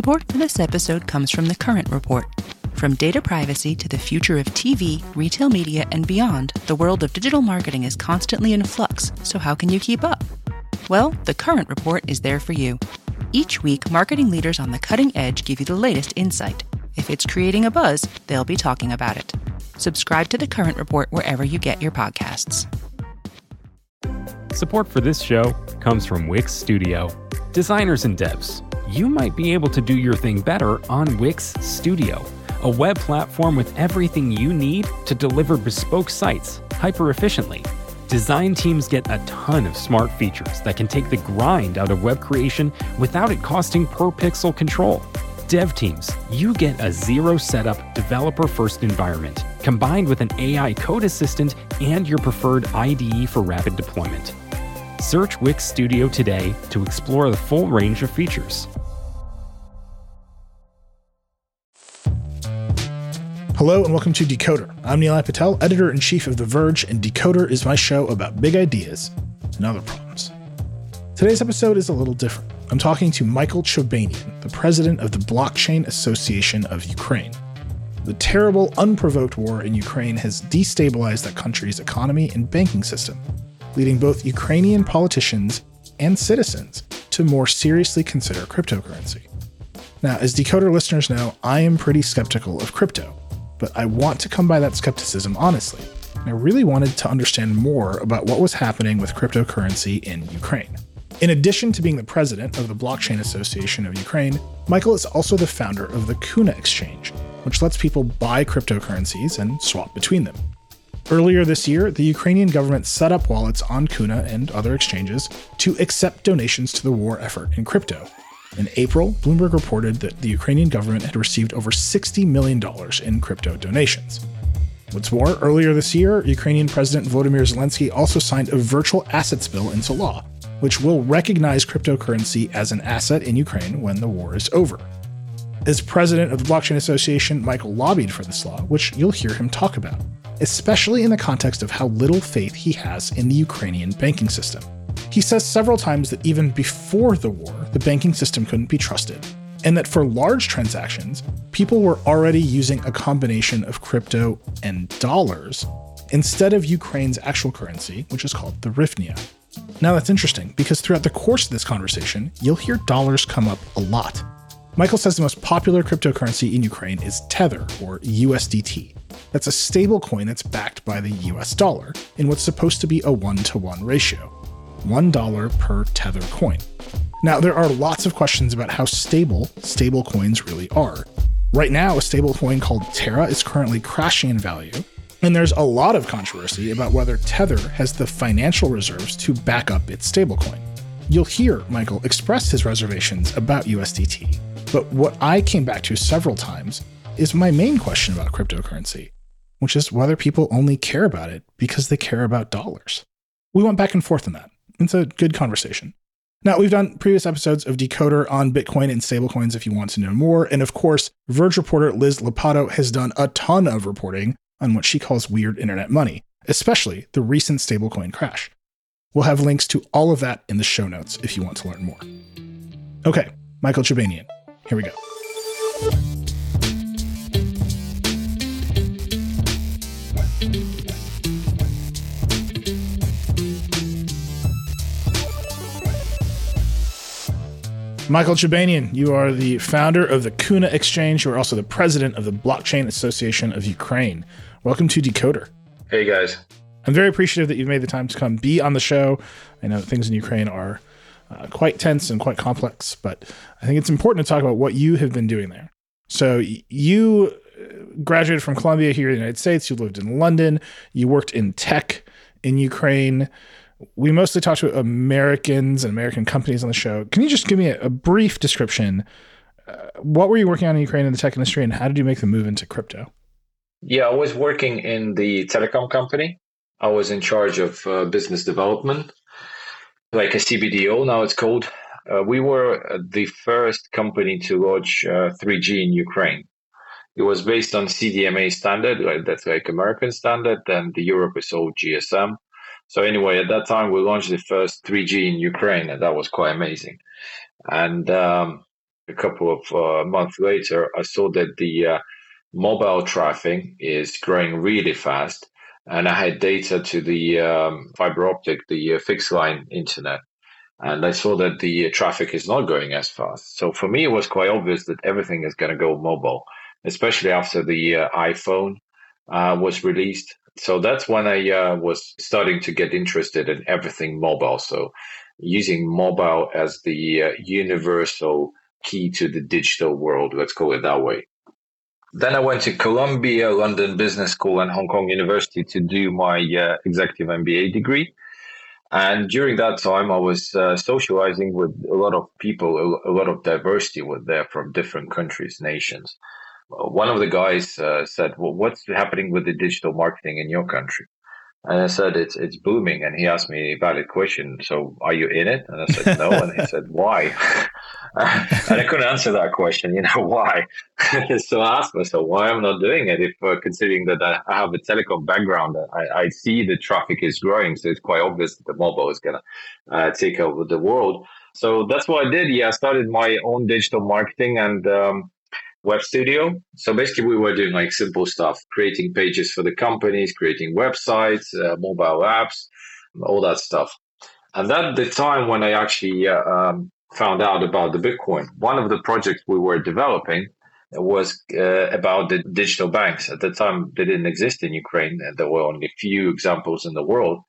Support for this episode comes from the Current Report. From data privacy to the future of TV, retail media, and beyond, the world of digital marketing is constantly in flux, so how can you keep up? Well, the Current Report is there for you. Each week, marketing leaders on the cutting edge give you the latest insight. If it's creating a buzz, they'll be talking about it. Subscribe to the Current Report wherever you get your podcasts. Support for this show comes from Wix Studio. Designers and devs, you might be able to do your thing better on Wix Studio, a web platform with everything you need to deliver bespoke sites hyper efficiently. Design teams get a ton of smart features that can take the grind out of web creation without it costing per pixel control. Dev teams, you get a zero setup, developer first environment combined with an AI code assistant and your preferred IDE for rapid deployment. Search Wix Studio today to explore the full range of features. Hello and welcome to Decoder. I'm Neil Patel, editor in chief of The Verge, and Decoder is my show about big ideas and other problems. Today's episode is a little different. I'm talking to Michael Chobanian, the president of the Blockchain Association of Ukraine. The terrible, unprovoked war in Ukraine has destabilized that country's economy and banking system, leading both Ukrainian politicians and citizens to more seriously consider cryptocurrency. Now, as Decoder listeners know, I am pretty skeptical of crypto but I want to come by that skepticism honestly. I really wanted to understand more about what was happening with cryptocurrency in Ukraine. In addition to being the president of the Blockchain Association of Ukraine, Michael is also the founder of the Kuna Exchange, which lets people buy cryptocurrencies and swap between them. Earlier this year, the Ukrainian government set up wallets on Kuna and other exchanges to accept donations to the war effort in crypto, in April, Bloomberg reported that the Ukrainian government had received over $60 million in crypto donations. What's more, earlier this year, Ukrainian President Volodymyr Zelensky also signed a virtual assets bill into law, which will recognize cryptocurrency as an asset in Ukraine when the war is over. As president of the Blockchain Association, Michael lobbied for this law, which you'll hear him talk about, especially in the context of how little faith he has in the Ukrainian banking system. He says several times that even before the war, the banking system couldn't be trusted, and that for large transactions, people were already using a combination of crypto and dollars instead of Ukraine's actual currency, which is called the hryvnia. Now that's interesting because throughout the course of this conversation, you'll hear dollars come up a lot. Michael says the most popular cryptocurrency in Ukraine is Tether, or USDT. That's a stable coin that's backed by the US dollar in what's supposed to be a one to one ratio. $1 per Tether coin. Now, there are lots of questions about how stable stable coins really are. Right now, a stable coin called Terra is currently crashing in value, and there's a lot of controversy about whether Tether has the financial reserves to back up its stablecoin. You'll hear Michael express his reservations about USDT, but what I came back to several times is my main question about cryptocurrency, which is whether people only care about it because they care about dollars. We went back and forth on that. It's a good conversation. Now, we've done previous episodes of Decoder on Bitcoin and stablecoins if you want to know more. And of course, Verge reporter Liz Lopatto has done a ton of reporting on what she calls weird internet money, especially the recent stablecoin crash. We'll have links to all of that in the show notes if you want to learn more. Okay, Michael Chobanian, here we go. Michael Chobanian, you are the founder of the Kuna Exchange. You are also the president of the Blockchain Association of Ukraine. Welcome to Decoder. Hey, guys. I'm very appreciative that you've made the time to come be on the show. I know things in Ukraine are uh, quite tense and quite complex, but I think it's important to talk about what you have been doing there. So, you uh, graduated from Columbia here in the United States. You lived in London. You worked in tech in Ukraine we mostly talk to Americans and American companies on the show. Can you just give me a, a brief description? Uh, what were you working on in Ukraine in the tech industry, and how did you make the move into crypto? Yeah, I was working in the telecom company. I was in charge of uh, business development, like a CBDO now it's called. Uh, we were the first company to launch 3G uh, in Ukraine. It was based on CDMA standard, right? that's like American standard, and the Europe is all GSM. So anyway, at that time we launched the first 3G in Ukraine, and that was quite amazing. And um, a couple of uh, months later, I saw that the uh, mobile traffic is growing really fast. And I had data to the um, fiber optic, the uh, fixed line internet. And I saw that the traffic is not going as fast. So for me, it was quite obvious that everything is going to go mobile, especially after the uh, iPhone uh, was released. So that's when I uh, was starting to get interested in everything mobile. So using mobile as the uh, universal key to the digital world, let's call it that way. Then I went to Columbia, London Business School, and Hong Kong University to do my uh, executive MBA degree. And during that time, I was uh, socializing with a lot of people, a, lot of diversity was there from different countries, nations. One of the guys uh, said, Well, what's happening with the digital marketing in your country? And I said, it's, it's booming. And he asked me a valid question. So are you in it? And I said, no. and he said, why? and I couldn't answer that question, you know, why? so I asked myself, why I'm not doing it? If uh, considering that I have a telecom background, I, I see the traffic is growing. So it's quite obvious that the mobile is going to uh, take over the world. So that's what I did. Yeah, I started my own digital marketing and, um, web studio. So basically, we were doing like simple stuff, creating pages for the companies, creating websites, uh, mobile apps, all that stuff. And that the time when I actually uh, um, found out about the Bitcoin. One of the projects we were developing was uh, about the digital banks. At the time, they didn't exist in Ukraine, and there were only a few examples in the world.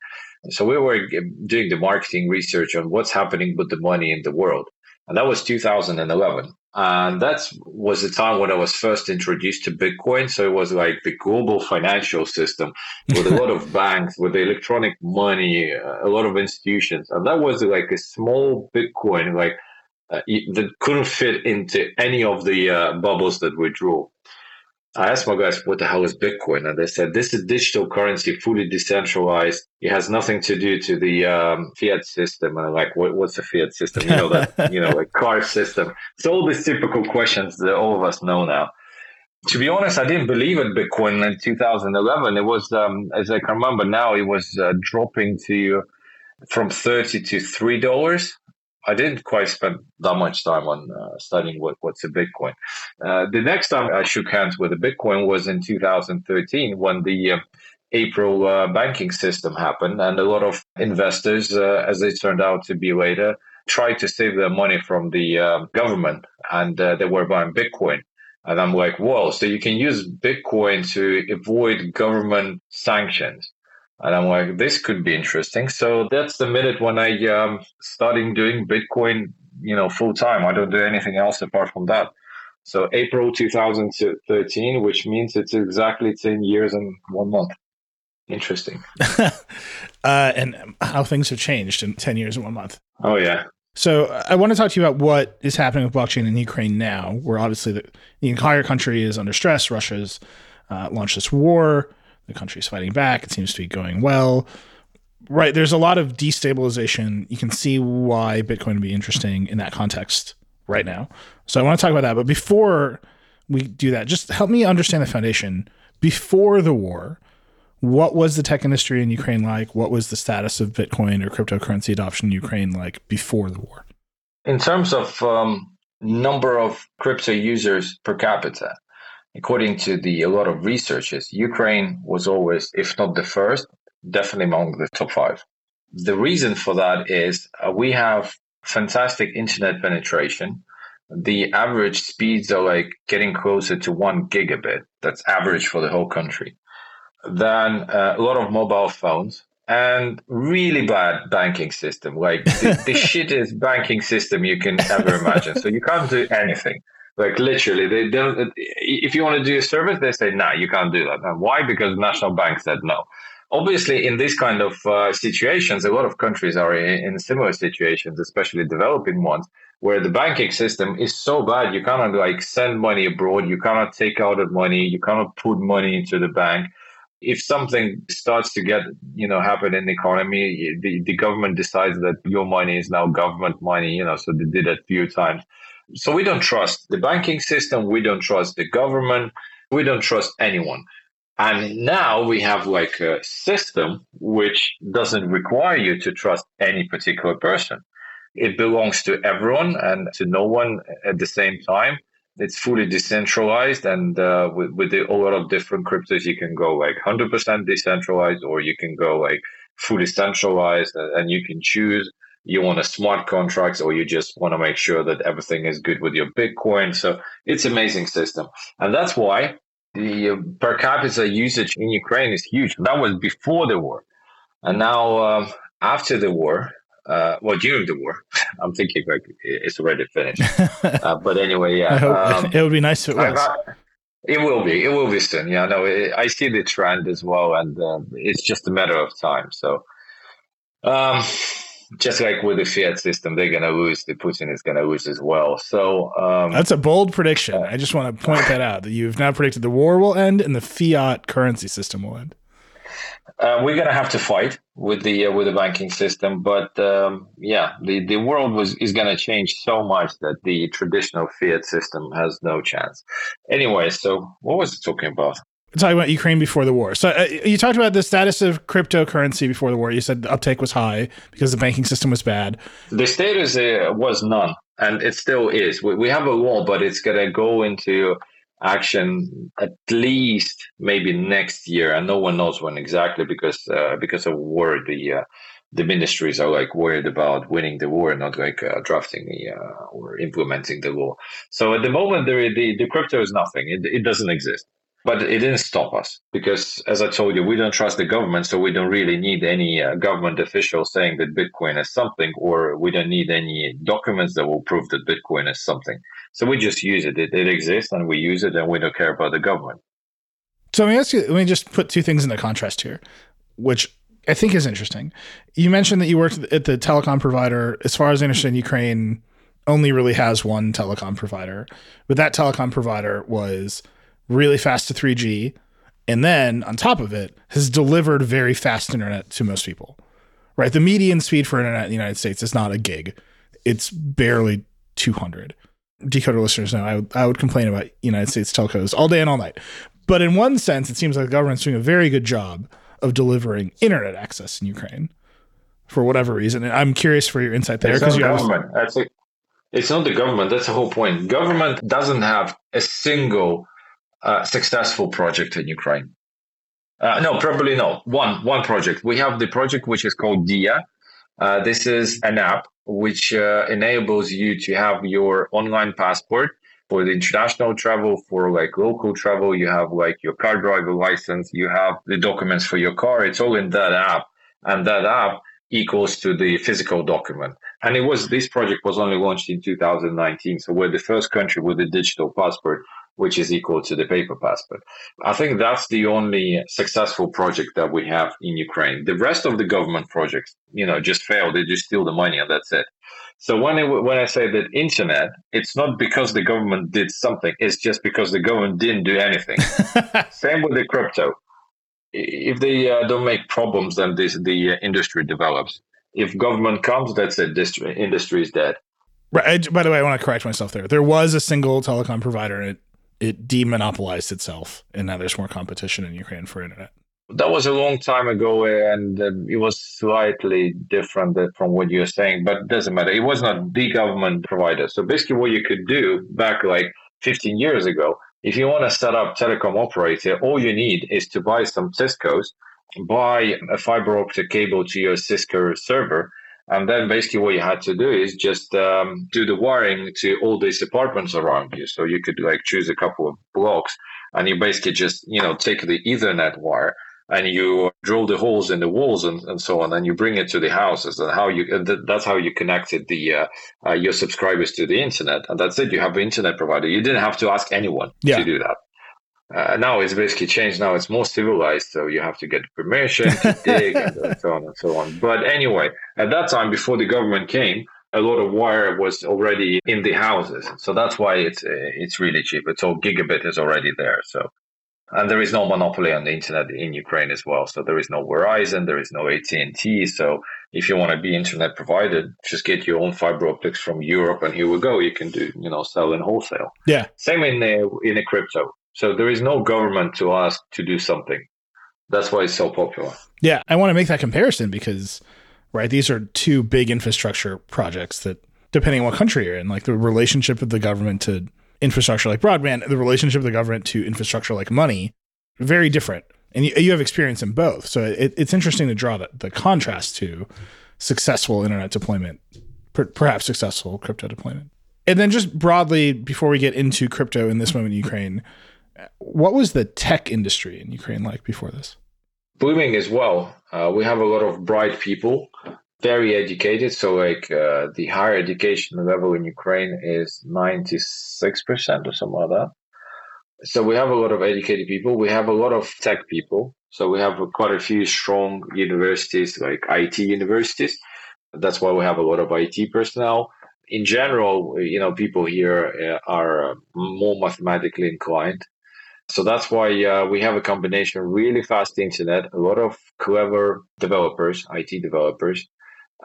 So we were doing the marketing research on what's happening with the money in the world. And that was 2011. And that was the time when I was first introduced to Bitcoin. So it was like the global financial system with a lot of banks, with electronic money, a lot of institutions. And that was like a small Bitcoin, like uh, that couldn't fit into any of the uh, bubbles that we drew. I asked my guys, what the hell is Bitcoin? And they said, this is digital currency, fully decentralized. It has nothing to do to the um, fiat system. And I'm like, what, what's a fiat system? You know, that, you know, a car system. So all these typical questions that all of us know now. To be honest, I didn't believe in Bitcoin in 2011. It was, um, as I can remember now, it was uh, dropping to from 30 to $3. I didn't quite spend that much time on uh, studying what, what's a Bitcoin. Uh, the next time I shook hands with a Bitcoin was in 2013 when the uh, April uh, banking system happened, and a lot of investors, uh, as it turned out to be later, tried to save their money from the uh, government, and they were buying Bitcoin. And I'm like, whoa! So you can use Bitcoin to avoid government sanctions. And I'm like, this could be interesting. So that's the minute when I um, starting doing Bitcoin, you know, full time. I don't do anything else apart from that. So April 2013, which means it's exactly 10 years and one month. Interesting. uh, and how things have changed in 10 years and one month. Oh, yeah. So I want to talk to you about what is happening with blockchain in Ukraine now, where obviously the, the entire country is under stress. Russia's uh, launched this war. The country's fighting back. It seems to be going well. Right. There's a lot of destabilization. You can see why Bitcoin would be interesting in that context right now. So I want to talk about that. But before we do that, just help me understand the foundation. Before the war, what was the tech industry in Ukraine like? What was the status of Bitcoin or cryptocurrency adoption in Ukraine like before the war? In terms of um, number of crypto users per capita, According to the a lot of researchers, Ukraine was always, if not the first, definitely among the top five. The reason for that is uh, we have fantastic internet penetration. The average speeds are like getting closer to one gigabit. That's average for the whole country. Then uh, a lot of mobile phones and really bad banking system, like the, the shittest banking system you can ever imagine. So you can't do anything. Like literally, they don't. If you want to do a service, they say, "Nah, you can't do that." And why? Because national bank said no. Obviously, in these kind of uh, situations, a lot of countries are in, in similar situations, especially developing ones, where the banking system is so bad you cannot like send money abroad, you cannot take out of money, you cannot put money into the bank if something starts to get you know happen in the economy the, the government decides that your money is now government money you know so they did it a few times so we don't trust the banking system, we don't trust the government, we don't trust anyone. And now we have like a system which doesn't require you to trust any particular person. it belongs to everyone and to no one at the same time. It's fully decentralized, and uh, with, with the, a lot of different cryptos, you can go like 100% decentralized, or you can go like fully centralized, and you can choose you want a smart contracts or you just want to make sure that everything is good with your Bitcoin. So it's amazing system. And that's why the uh, per capita usage in Ukraine is huge. That was before the war. And now um, after the war, uh, well, during the war, I'm thinking like it's already finished. uh, but anyway, yeah. Um, it would be nice if it was. it will be. It will be soon. Yeah, no, it, I see the trend as well, and uh, it's just a matter of time. So, um, just like with the fiat system, they're going to lose. The Putin is going to lose as well. So um, that's a bold prediction. Uh, I just want to point that out that you've now predicted the war will end and the fiat currency system will end. Uh, we're going to have to fight with the uh, with the banking system, but um, yeah, the, the world was is going to change so much that the traditional fiat system has no chance. Anyway, so what was it talking about? Talking about Ukraine before the war. So uh, you talked about the status of cryptocurrency before the war. You said the uptake was high because the banking system was bad. The status uh, was none, and it still is. We, we have a law, but it's going to go into action at least maybe next year, and no one knows when exactly because uh, because of war. The uh, the ministries are like worried about winning the war, not like uh, drafting the uh, or implementing the law. So at the moment, the the, the crypto is nothing. It, it doesn't exist. But it didn't stop us because, as I told you, we don't trust the government, so we don't really need any uh, government official saying that Bitcoin is something, or we don't need any documents that will prove that Bitcoin is something. So we just use it. It, it exists, and we use it, and we don't care about the government. So let me ask you. Let me just put two things into contrast here, which I think is interesting. You mentioned that you worked at the telecom provider. As far as I understand, Ukraine only really has one telecom provider, but that telecom provider was really fast to 3G, and then on top of it, has delivered very fast internet to most people. Right? The median speed for internet in the United States is not a gig, it's barely 200. Decoder listeners know I, would, I would complain about United States telcos all day and all night. But in one sense, it seems like the government's doing a very good job of delivering internet access in Ukraine for whatever reason. And I'm curious for your insight there because you government. Have... That's a, it's not the government. That's the whole point. Government doesn't have a single uh, successful project in Ukraine. Uh, no, probably not. One one project. We have the project which is called Dia. Uh, this is an app which uh, enables you to have your online passport for the international travel, for like local travel. You have like your car driver license. You have the documents for your car. It's all in that app, and that app equals to the physical document. And it was this project was only launched in 2019, so we're the first country with a digital passport which is equal to the paper passport. I think that's the only successful project that we have in Ukraine. The rest of the government projects, you know, just failed. They just steal the money and that's it. So when it, when I say that internet, it's not because the government did something. It's just because the government didn't do anything. Same with the crypto. If they uh, don't make problems, then this, the uh, industry develops. If government comes, that's it. This industry is dead. Right. By the way, I want to correct myself there. There was a single telecom provider, and it it demonopolized itself, and now there's more competition in Ukraine for internet. That was a long time ago, and uh, it was slightly different from what you're saying, but it doesn't matter. It was not the government provider. So basically, what you could do back like 15 years ago, if you want to set up telecom operator, all you need is to buy some Cisco's, buy a fiber optic cable to your Cisco server, and then basically what you had to do is just um, do the wiring to all these apartments around you. So you could like choose a couple of blocks and you basically just, you know, take the ethernet wire and you drill the holes in the walls and, and so on and you bring it to the houses. And how you that's how you connected the uh, uh, your subscribers to the internet. And that's it. You have an internet provider. You didn't have to ask anyone yeah. to do that uh, now it's basically changed. Now it's more civilized, so you have to get permission to dig and so on and so on. But anyway, at that time, before the government came, a lot of wire was already in the houses, so that's why it's uh, it's really cheap. It's all gigabit is already there. So, and there is no monopoly on the internet in Ukraine as well. So there is no Verizon, there is no AT and T. So if you want to be internet provided, just get your own fiber optics from Europe, and here we go. You can do you know sell in wholesale. Yeah. Same in the in the crypto. So there is no government to ask to do something. That's why it's so popular. Yeah, I want to make that comparison because right? These are two big infrastructure projects that, depending on what country you're in, like the relationship of the government to infrastructure like broadband, the relationship of the government to infrastructure like money, very different. And you, you have experience in both. So it, it's interesting to draw the, the contrast to successful internet deployment, per, perhaps successful crypto deployment. And then just broadly, before we get into crypto in this moment in Ukraine, what was the tech industry in Ukraine like before this? Booming as well. Uh, we have a lot of bright people, very educated. So, like uh, the higher education level in Ukraine is 96% or something like that. So, we have a lot of educated people. We have a lot of tech people. So, we have quite a few strong universities, like IT universities. That's why we have a lot of IT personnel in general, you know, people here uh, are more mathematically inclined. So that's why uh, we have a combination of really fast internet, a lot of clever developers, IT developers,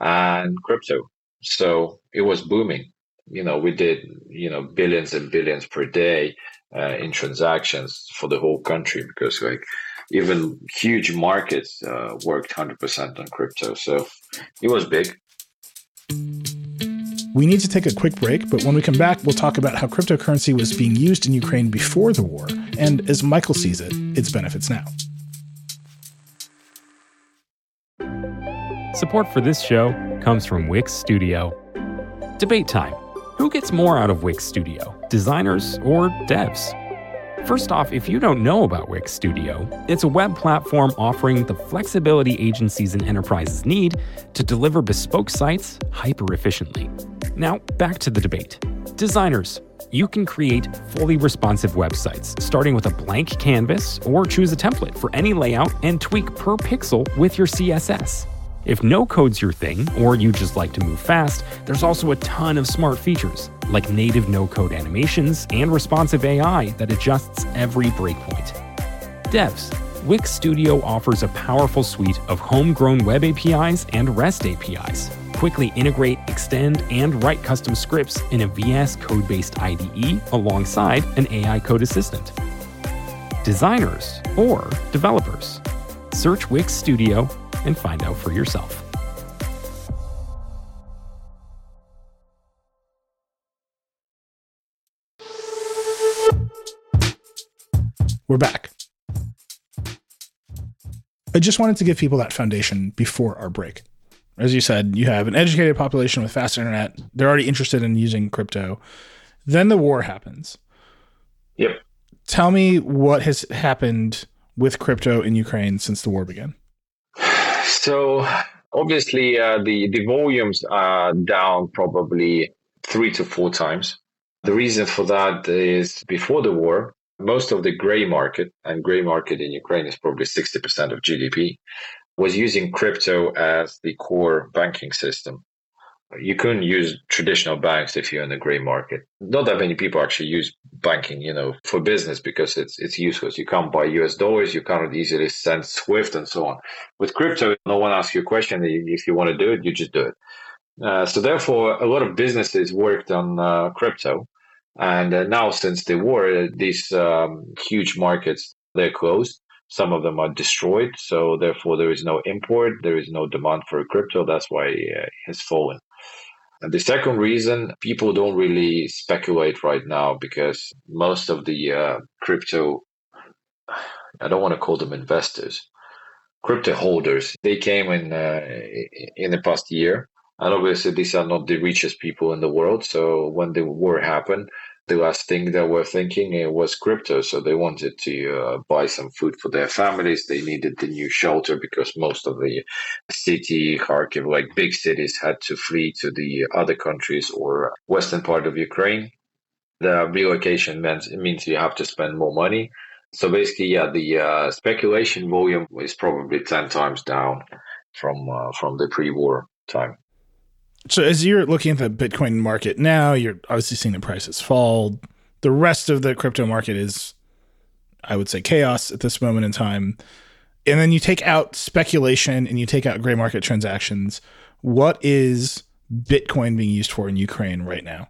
and crypto. So it was booming. You know, we did, you know, billions and billions per day uh, in transactions for the whole country because, like, even huge markets uh, worked 100% on crypto. So it was big. We need to take a quick break, but when we come back, we'll talk about how cryptocurrency was being used in Ukraine before the war, and as Michael sees it, its benefits now. Support for this show comes from Wix Studio. Debate time. Who gets more out of Wix Studio, designers or devs? First off, if you don't know about Wix Studio, it's a web platform offering the flexibility agencies and enterprises need to deliver bespoke sites hyper efficiently. Now, back to the debate. Designers, you can create fully responsive websites, starting with a blank canvas or choose a template for any layout and tweak per pixel with your CSS. If no code's your thing, or you just like to move fast, there's also a ton of smart features, like native no code animations and responsive AI that adjusts every breakpoint. Devs, Wix Studio offers a powerful suite of homegrown web APIs and REST APIs. Quickly integrate, extend, and write custom scripts in a VS code based IDE alongside an AI code assistant. Designers or developers, search Wix Studio and find out for yourself. We're back. I just wanted to give people that foundation before our break. As you said, you have an educated population with fast internet. They're already interested in using crypto. Then the war happens. Yep. Tell me what has happened with crypto in Ukraine since the war began. So obviously, uh, the the volumes are down probably three to four times. The reason for that is before the war, most of the gray market, and gray market in Ukraine is probably 60% of GDP, was using crypto as the core banking system. You couldn't use traditional banks if you're in the gray market. Not that many people actually use banking, you know, for business because it's it's useless. You can't buy US dollars, you can't easily send SWIFT and so on. With crypto, no one asks you a question. If you want to do it, you just do it. Uh, so therefore, a lot of businesses worked on uh, crypto and uh, now, since the war, these um, huge markets they're closed. Some of them are destroyed, so therefore there is no import. There is no demand for crypto. That's why uh, it has fallen. And the second reason, people don't really speculate right now because most of the uh, crypto, I don't want to call them investors, crypto holders, they came in uh, in the past year. And obviously, these are not the richest people in the world. So when the war happened, the last thing they were thinking was crypto. So they wanted to uh, buy some food for their families. They needed the new shelter because most of the city, Kharkiv, like big cities, had to flee to the other countries or western part of Ukraine. The relocation means it means you have to spend more money. So basically, yeah, the uh, speculation volume is probably ten times down from uh, from the pre-war time so as you're looking at the Bitcoin market now, you're obviously seeing the prices fall. The rest of the crypto market is, I would say, chaos at this moment in time. And then you take out speculation and you take out gray market transactions. What is Bitcoin being used for in Ukraine right now?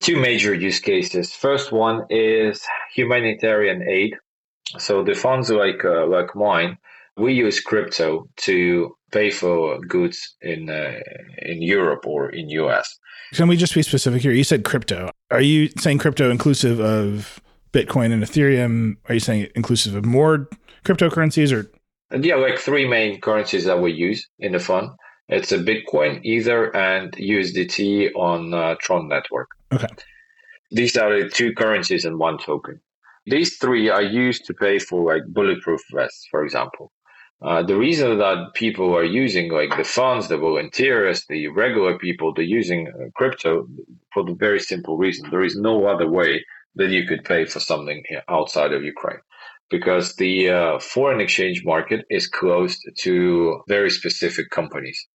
Two major use cases. First one is humanitarian aid. So the funds like uh, like mine, We use crypto to pay for goods in uh, in Europe or in US. Can we just be specific here? You said crypto. Are you saying crypto inclusive of Bitcoin and Ethereum? Are you saying inclusive of more cryptocurrencies or? And yeah, like three main currencies that we use in the fund. It's a Bitcoin, Ether, and USDT on uh, Tron network. Okay. These are the two currencies and one token. These three are used to pay for like bulletproof vests, for example. Uh, the reason that people are using like the funds, the volunteers, the regular people, they're using uh, crypto for the very simple reason. There is no other way that you could pay for something outside of Ukraine because the uh, foreign exchange market is closed to very specific companies.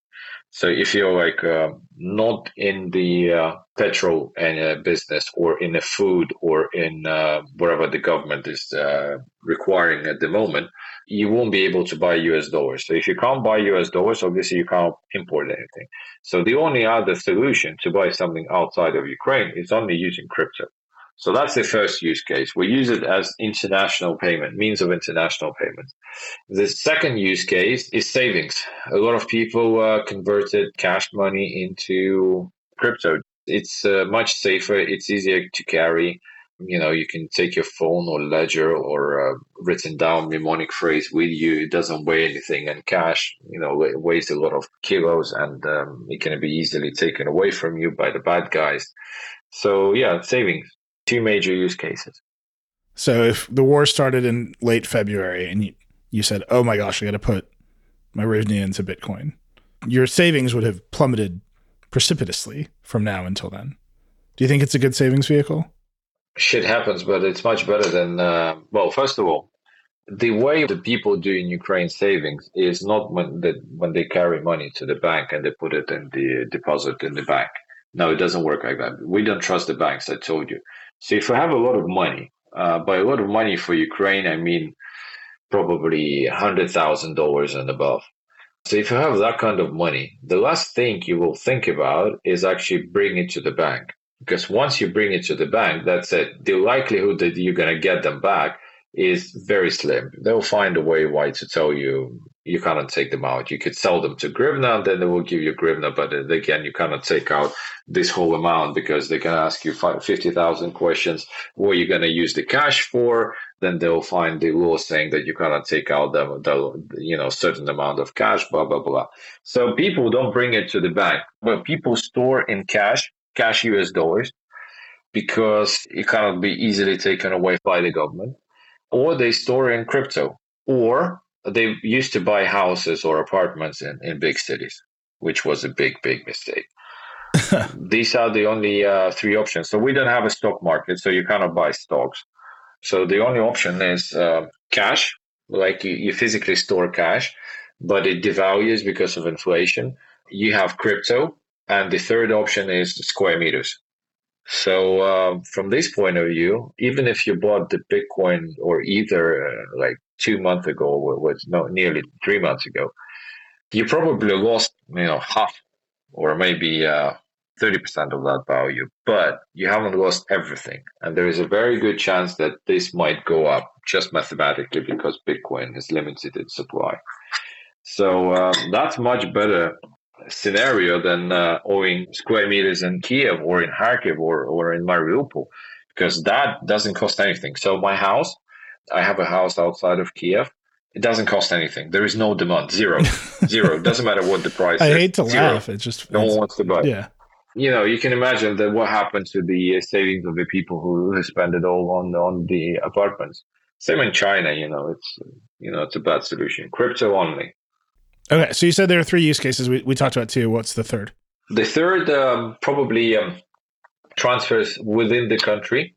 So if you're like uh, not in the uh, petrol uh, business or in the food or in uh, wherever the government is uh, requiring at the moment, you won't be able to buy US dollars. So if you can't buy US dollars, obviously you can't import anything. So the only other solution to buy something outside of Ukraine is only using crypto. So that's the first use case. We use it as international payment, means of international payment. The second use case is savings. A lot of people uh, converted cash money into crypto. It's uh, much safer. It's easier to carry. You know, you can take your phone or ledger or uh, written down mnemonic phrase with you. It doesn't weigh anything, and cash, you know, weighs a lot of kilos, and um, it can be easily taken away from you by the bad guys. So yeah, savings two major use cases. So if the war started in late February and you, you said, "Oh my gosh, I got to put my hryvnia into Bitcoin," your savings would have plummeted precipitously from now until then. Do you think it's a good savings vehicle? Shit happens, but it's much better than. Uh, well, first of all, the way the people do in Ukraine savings is not when the, when they carry money to the bank and they put it in the deposit in the bank. No, it doesn't work like that. We don't trust the banks. I told you. So if you have a lot of money, uh, by a lot of money for Ukraine, I mean probably hundred thousand dollars and above. So if you have that kind of money, the last thing you will think about is actually bring it to the bank. Because once you bring it to the bank, that's it. The likelihood that you're going to get them back is very slim. They'll find a way why to tell you you cannot take them out. You could sell them to Grivna, and then they will give you Grivna, but again, you cannot take out this whole amount because they can ask you 50,000 questions. What are you going to use the cash for? Then they'll find the law saying that you cannot take out the, the you know certain amount of cash, blah blah blah. So people don't bring it to the bank, but people store in cash, cash US dollars, because it cannot be easily taken away by the government, or they store in crypto, or they used to buy houses or apartments in, in big cities, which was a big, big mistake. These are the only uh, three options. So we don't have a stock market, so you cannot buy stocks. So the only option is uh, cash, like you, you physically store cash, but it devalues because of inflation. You have crypto, and the third option is square meters. So uh, from this point of view, even if you bought the Bitcoin or Ether uh, like two months ago, was no nearly three months ago, you probably lost you know half or maybe uh, 30% of that value, but you haven't lost everything. And there is a very good chance that this might go up just mathematically because Bitcoin is limited in supply. So um, that's much better scenario than uh, owing square meters in Kiev or in Kharkiv or, or in Mariupol, because that doesn't cost anything. So my house, I have a house outside of Kiev. It doesn't cost anything. There is no demand. Zero. Zero. Doesn't matter what the price I is. hate to Zero. laugh. It just No one wants to buy. Yeah. You know, you can imagine that what happened to the savings of the people who, who spend it all on on the apartments. Same in China. You know, it's you know it's a bad solution. Crypto only. Okay. So you said there are three use cases. We, we talked about two. What's the third? The third, um, probably um, transfers within the country.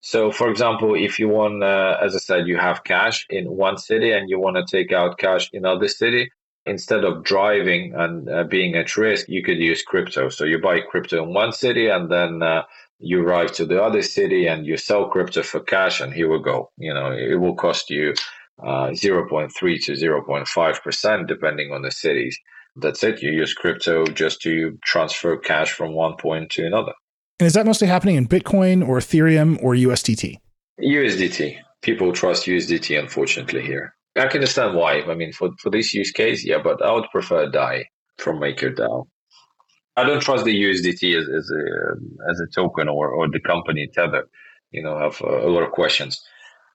So, for example, if you want, uh, as I said, you have cash in one city and you want to take out cash in other city, instead of driving and uh, being at risk, you could use crypto. So you buy crypto in one city and then uh, you arrive to the other city and you sell crypto for cash, and here we go. You know, it will cost you uh, 0.3 to 0.5 percent, depending on the cities. That's it. You use crypto just to transfer cash from one point to another. And is that mostly happening in Bitcoin or Ethereum or USDT? USDT. People trust USDT, unfortunately, here. I can understand why. I mean, for, for this use case, yeah, but I would prefer DAI from MakerDAO. I don't trust the USDT as, as a as a token or, or the company Tether. You know, have a, a lot of questions.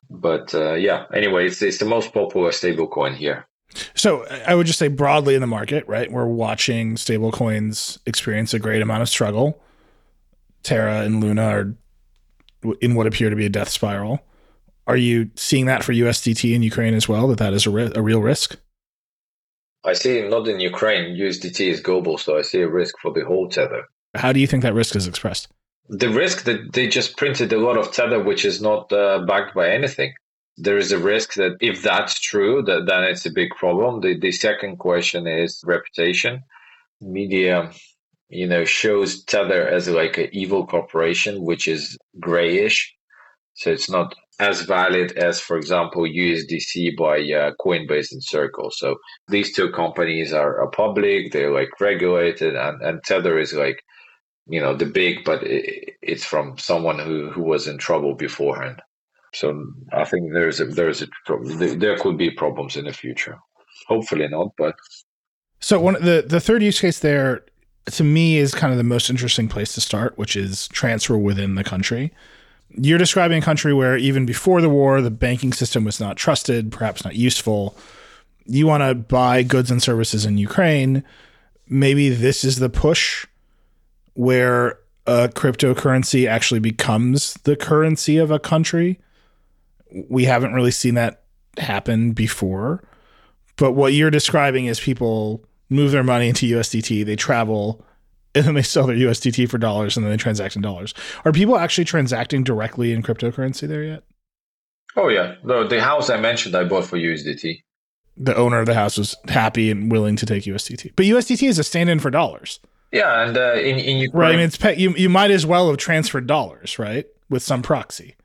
But uh, yeah, anyway, it's, it's the most popular stablecoin here. So I would just say broadly in the market, right? We're watching stablecoins experience a great amount of struggle. Terra and Luna are in what appear to be a death spiral. Are you seeing that for USDT in Ukraine as well? That that is a, ri- a real risk. I see not in Ukraine. USDT is global, so I see a risk for the whole tether. How do you think that risk is expressed? The risk that they just printed a lot of tether, which is not uh, backed by anything. There is a risk that if that's true, that then it's a big problem. The the second question is reputation. Media, you know, shows tether as like an evil corporation, which is grayish. So it's not as valid as, for example, USDC by uh, Coinbase and Circle. So these two companies are, are public, they're like regulated, and, and Tether is like, you know, the big, but it, it's from someone who, who was in trouble beforehand. So I think there's a, there's a there could be problems in the future. Hopefully not, but so one the the third use case there to me is kind of the most interesting place to start, which is transfer within the country you're describing a country where even before the war, the banking system was not trusted, perhaps not useful. You want to buy goods and services in Ukraine. Maybe this is the push where a cryptocurrency actually becomes the currency of a country. We haven't really seen that happen before. But what you're describing is people move their money into USDT, they travel and then they sell their USDT for dollars and then they transact in dollars. Are people actually transacting directly in cryptocurrency there yet? Oh yeah, the the house I mentioned I bought for USDT. The owner of the house was happy and willing to take USDT, but USDT is a stand-in for dollars. Yeah, and uh, in in Ukraine, right? I mean, it's you you might as well have transferred dollars, right, with some proxy.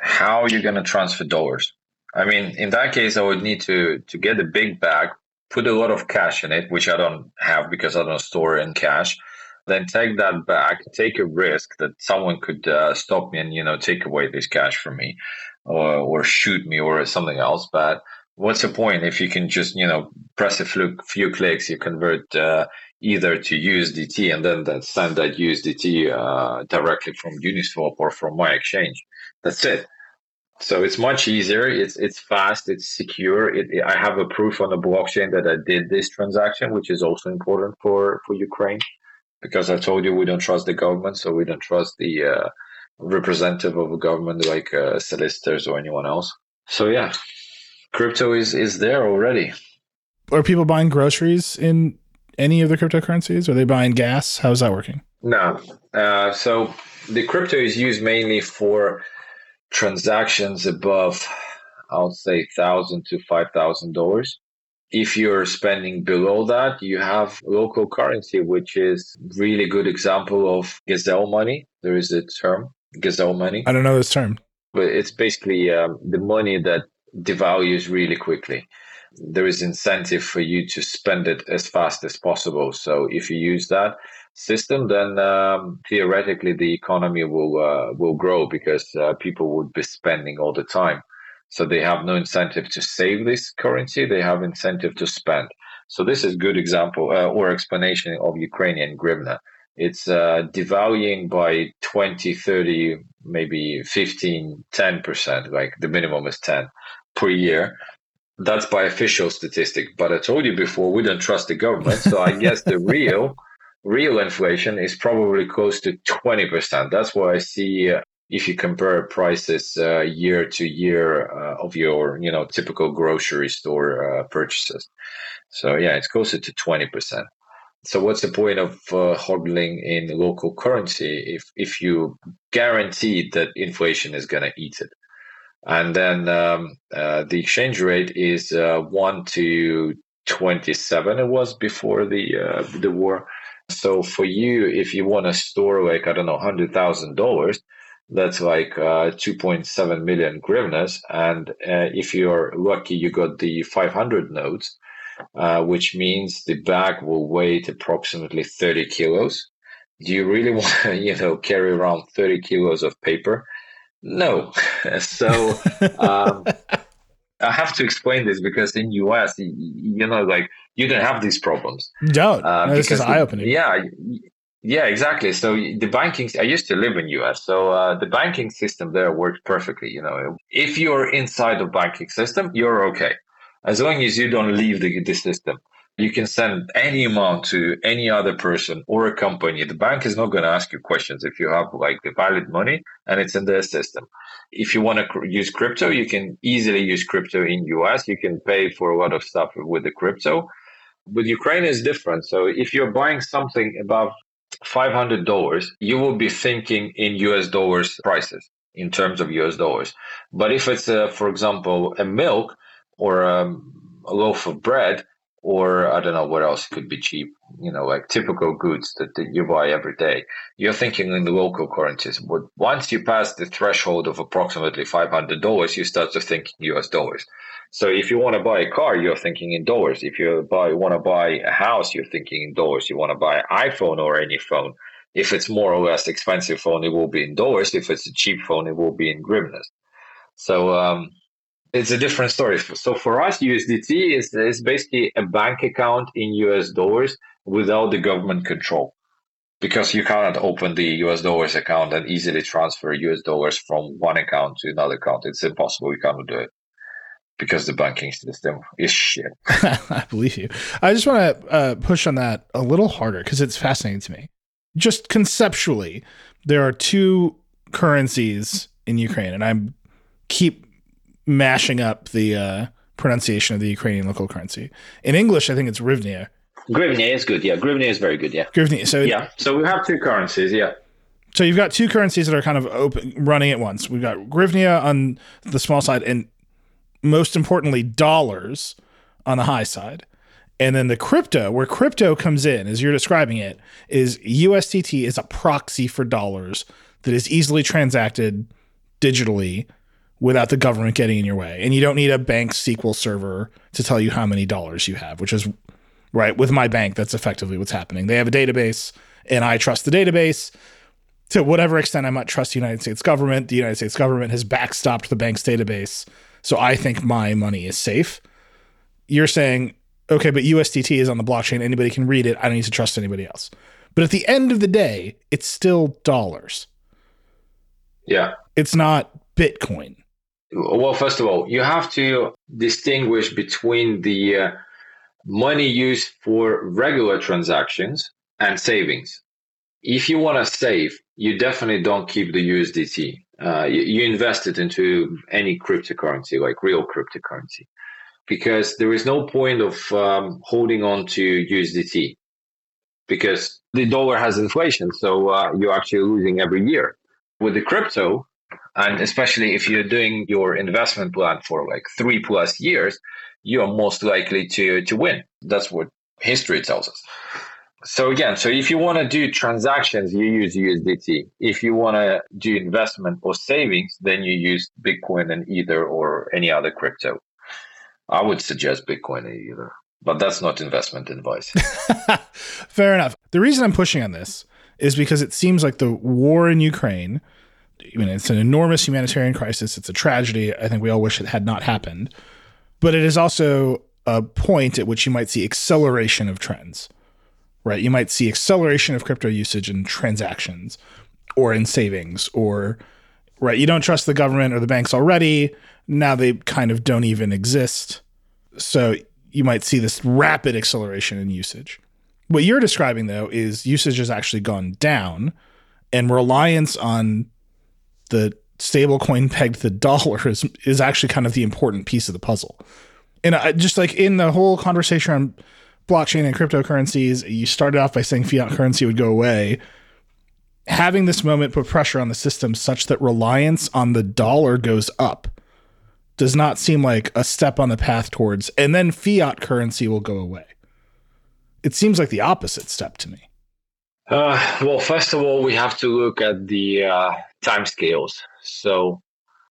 How are you going to transfer dollars? I mean, in that case, I would need to to get a big bag, put a lot of cash in it, which I don't have because I don't store in cash. Then take that back, take a risk that someone could uh, stop me and you know take away this cash from me, or or shoot me or something else. But what's the point if you can just you know press a few, few clicks, you convert uh, either to USDT and then that send that USDT uh, directly from Uniswap or from my exchange. That's it. So it's much easier. It's it's fast. It's secure. It, it, I have a proof on the blockchain that I did this transaction, which is also important for for Ukraine, because I told you we don't trust the government, so we don't trust the uh, representative of a government like uh, solicitors or anyone else. So yeah, crypto is is there already. Are people buying groceries in any of the cryptocurrencies? Are they buying gas? How's that working? No. Uh, so the crypto is used mainly for transactions above, I'll say, thousand to five thousand dollars. If you're spending below that, you have local currency, which is really good example of Gesell money. There is a term, Gesell money. I don't know this term, but it's basically um, the money that devalues really quickly. There is incentive for you to spend it as fast as possible. So if you use that, system, then um, theoretically the economy will uh, will grow because uh, people would be spending all the time. So they have no incentive to save this currency; they have incentive to spend. So this is good example uh, or explanation of Ukrainian hryvnia. It's uh, devaluing by 20, 30, maybe 15, 10%, like the minimum is 10 per year. That's by official statistic. But I told you before, we don't trust the government. So I guess the real real inflation is probably close to 20%. That's what I see uh, if you compare prices uh, year to year uh, of your, you know, typical grocery store uh, purchases. So yeah, it's closer to 20%. So what's the point of uh, hodling in local currency if if you guarantee that inflation is going to eat it? And then um, uh, the exchange rate is one to 27. It was before the the war so for you, if you want to store like I don't know, hundred thousand dollars, that's like uh, 2.7 million hryvnias. And uh, if you're lucky, you got the 500 notes, uh, which means the bag will weigh approximately 30 kilos. Do you really want to, you know, carry around 30 kilos of paper? No. so um, I have to explain this because in US, you know, like you don't have these problems. You don't. Uh, no, this is eye opening. Yeah, yeah, exactly. So the banking, I used to live in US, so uh, the banking system there works perfectly. You know, if you're inside the banking system, you're okay, as long as you don't leave the, the system. You can send any amount to any other person or a company. The bank is not going to ask you questions if you have like the valid money and it's in their system. If you want to cr- use crypto, you can easily use crypto in US. You can pay for a lot of stuff with the crypto. With Ukraine is different. So if you're buying something above $500, you will be thinking in US dollars prices in terms of US dollars. But if it's, uh, for example, a milk or um, a loaf of bread, or I don't know what else could be cheap, you know, like typical goods that, that you buy every day. You're thinking in the local currencies. But once you pass the threshold of approximately $500, you start to think US dollars. So if you want to buy a car, you're thinking in dollars. If you buy want to buy a house, you're thinking in dollars. You want to buy an iPhone or any phone. If it's more or less expensive phone, it will be in dollars. If it's a cheap phone, it will be in hryvnias. So um, it's a different story. So for us, USDT is, is basically a bank account in US dollars without the government control because you cannot open the US dollars account and easily transfer US dollars from one account to another account. It's impossible. You cannot do it because the banking system is shit. I believe you. I just want to uh, push on that a little harder because it's fascinating to me. Just conceptually, there are two currencies in Ukraine, and I keep mashing up the uh, pronunciation of the Ukrainian local currency. In English, I think it's hryvnia. Hryvnia is good. Yeah, hryvnia is very good. Yeah, hryvnia. So yeah, so we have two currencies. Yeah. So you've got two currencies that are kind of open, running at once. We've got hryvnia on the small side, and most importantly, dollars on the high side. And then the crypto, where crypto comes in, as you're describing it, is USDT is a proxy for dollars that is easily transacted digitally without the government getting in your way. And you don't need a bank SQL server to tell you how many dollars you have, which is right with my bank. That's effectively what's happening. They have a database, and I trust the database. To whatever extent I might trust the United States government, the United States government has backstopped the bank's database. So I think my money is safe. You're saying, okay, but USDT is on the blockchain. Anybody can read it. I don't need to trust anybody else. But at the end of the day, it's still dollars. Yeah. It's not Bitcoin. Well, first of all, you have to distinguish between the uh, money used for regular transactions and savings. If you want to save, you definitely don't keep the USDT. Uh, you, you, invest it into any cryptocurrency, like real cryptocurrency, because there is no point of um, holding on to USDT because the dollar has inflation. So uh, you're actually losing every year. With the crypto, and especially if you're doing your investment plan for like three plus years, you're most likely to to win. That's what history tells us. So again, so if you want to do transactions, you use USDT. If you want to do investment or savings, then you use Bitcoin and Ether or any other crypto. I would suggest Bitcoin and Ether, but that's not investment advice. Fair enough. The reason I'm pushing on this is because it seems like the war in Ukraine I mean, it's an enormous humanitarian crisis. It's a tragedy. I think we all wish it had not happened. But it is also a point at which you might see acceleration of trends, right? You might see acceleration of crypto usage in transactions or in savings or, right? You don't trust the government or the banks already. Now they kind of don't even exist. So you might see this rapid acceleration in usage. What you're describing, though, is usage has actually gone down and reliance on the stablecoin pegged the dollar is, is actually kind of the important piece of the puzzle. And I, just like in the whole conversation on blockchain and cryptocurrencies, you started off by saying fiat currency would go away. Having this moment put pressure on the system such that reliance on the dollar goes up does not seem like a step on the path towards, and then fiat currency will go away. It seems like the opposite step to me. Uh, well, first of all, we have to look at the uh, time scales. So,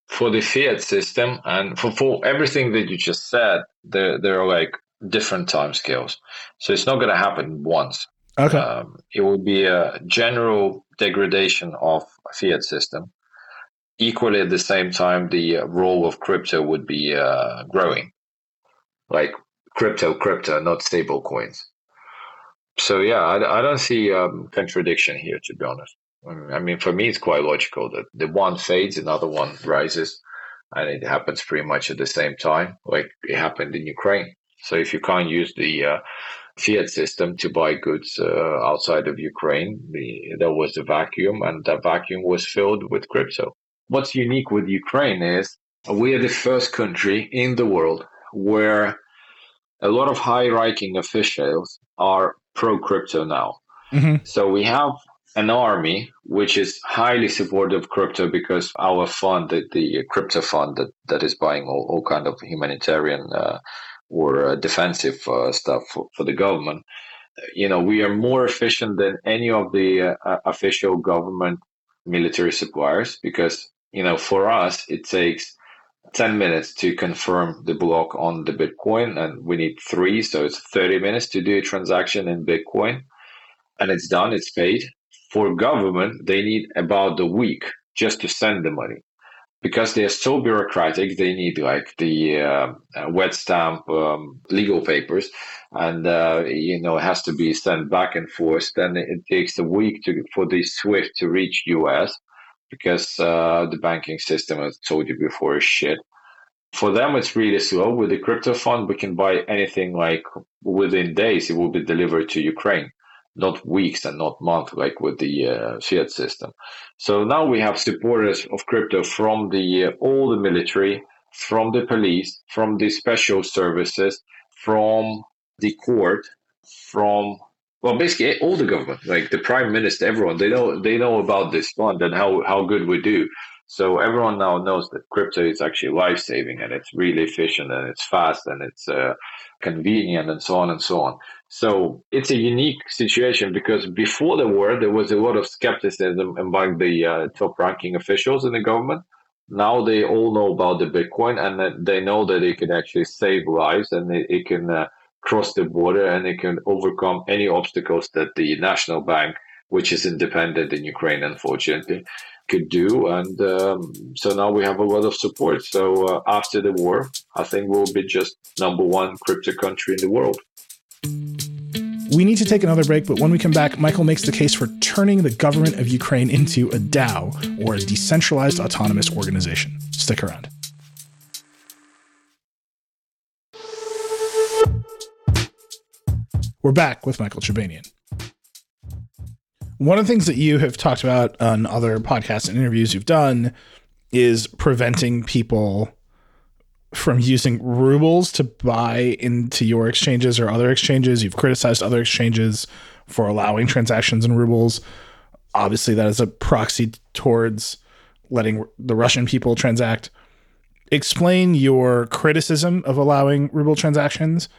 for the fiat system and for, for everything that you just said, there there are like different time scales. So it's not going to happen once. Okay. Um, it will be a general degradation of fiat system. equally at the same time, the role of crypto would be uh, growing, like crypto, crypto, not stable coins. So yeah, I, I don't see um, contradiction here, to be honest. I mean, for me, it's quite logical that the one fades, another one rises, and it happens pretty much at the same time, like it happened in Ukraine. So if you can't use the uh, fiat system to buy goods uh, outside of Ukraine, the, there was a vacuum, and that vacuum was filled with crypto. What's unique with Ukraine is we are the first country in the world where a lot of high-ranking officials are pro crypto now. Mm-hmm. So we have an army which is highly supportive of crypto because our fund, the, the crypto fund that, that is buying all, all kind of humanitarian uh, or uh, defensive uh, stuff for, for, the government, you know, we are more efficient than any of the uh, official government military suppliers because, you know, for us, it takes 10 minutes to confirm the block on the Bitcoin, and we need three, so it's 30 minutes to do a transaction in Bitcoin, and it's done, it's paid. For government, they need about a week just to send the money. Because they are so bureaucratic, they need like the uh, uh, wet stamp um, legal papers, and uh, you know it has to be sent back and forth. Then it takes a week to for the SWIFT to reach US, because uh, the banking system, as I told you before, is shit. For them, it's really slow. With the crypto fund, we can buy anything like within days. It will be delivered to Ukraine, not weeks and not months, like with the uh, fiat system. So now we have supporters of crypto from the uh, all the military, from the police, from the special services, from the court, from well, basically all the government, like the prime minister, everyone, they know they know about this fund and how how good we do. So everyone now knows that crypto is actually life saving and it's really efficient and it's fast and it's uh, convenient and so on and so on. So it's a unique situation because before the war there was a lot of skepticism among the uh, top ranking officials in the government. Now they all know about the Bitcoin and they know that it can actually save lives and it, it can uh, cross the border and it can overcome any obstacles that the national bank, which is independent in Ukraine, unfortunately, could do. And um, so now we have a lot of support. So uh, after the war, I think we'll be just number one crypto country in the world. We need to take another break, but when we come back, Michael makes the case for turning the government of Ukraine into a DAO, or a decentralized autonomous organization. Stick around. We're back with Michael Chobanian. One of the things that you have talked about on other podcasts and interviews you've done is preventing people from using rubles to buy into your exchanges or other exchanges. You've criticized other exchanges for allowing transactions in rubles. Obviously, that is a proxy towards letting the Russian people transact. Explain your criticism of allowing ruble transactions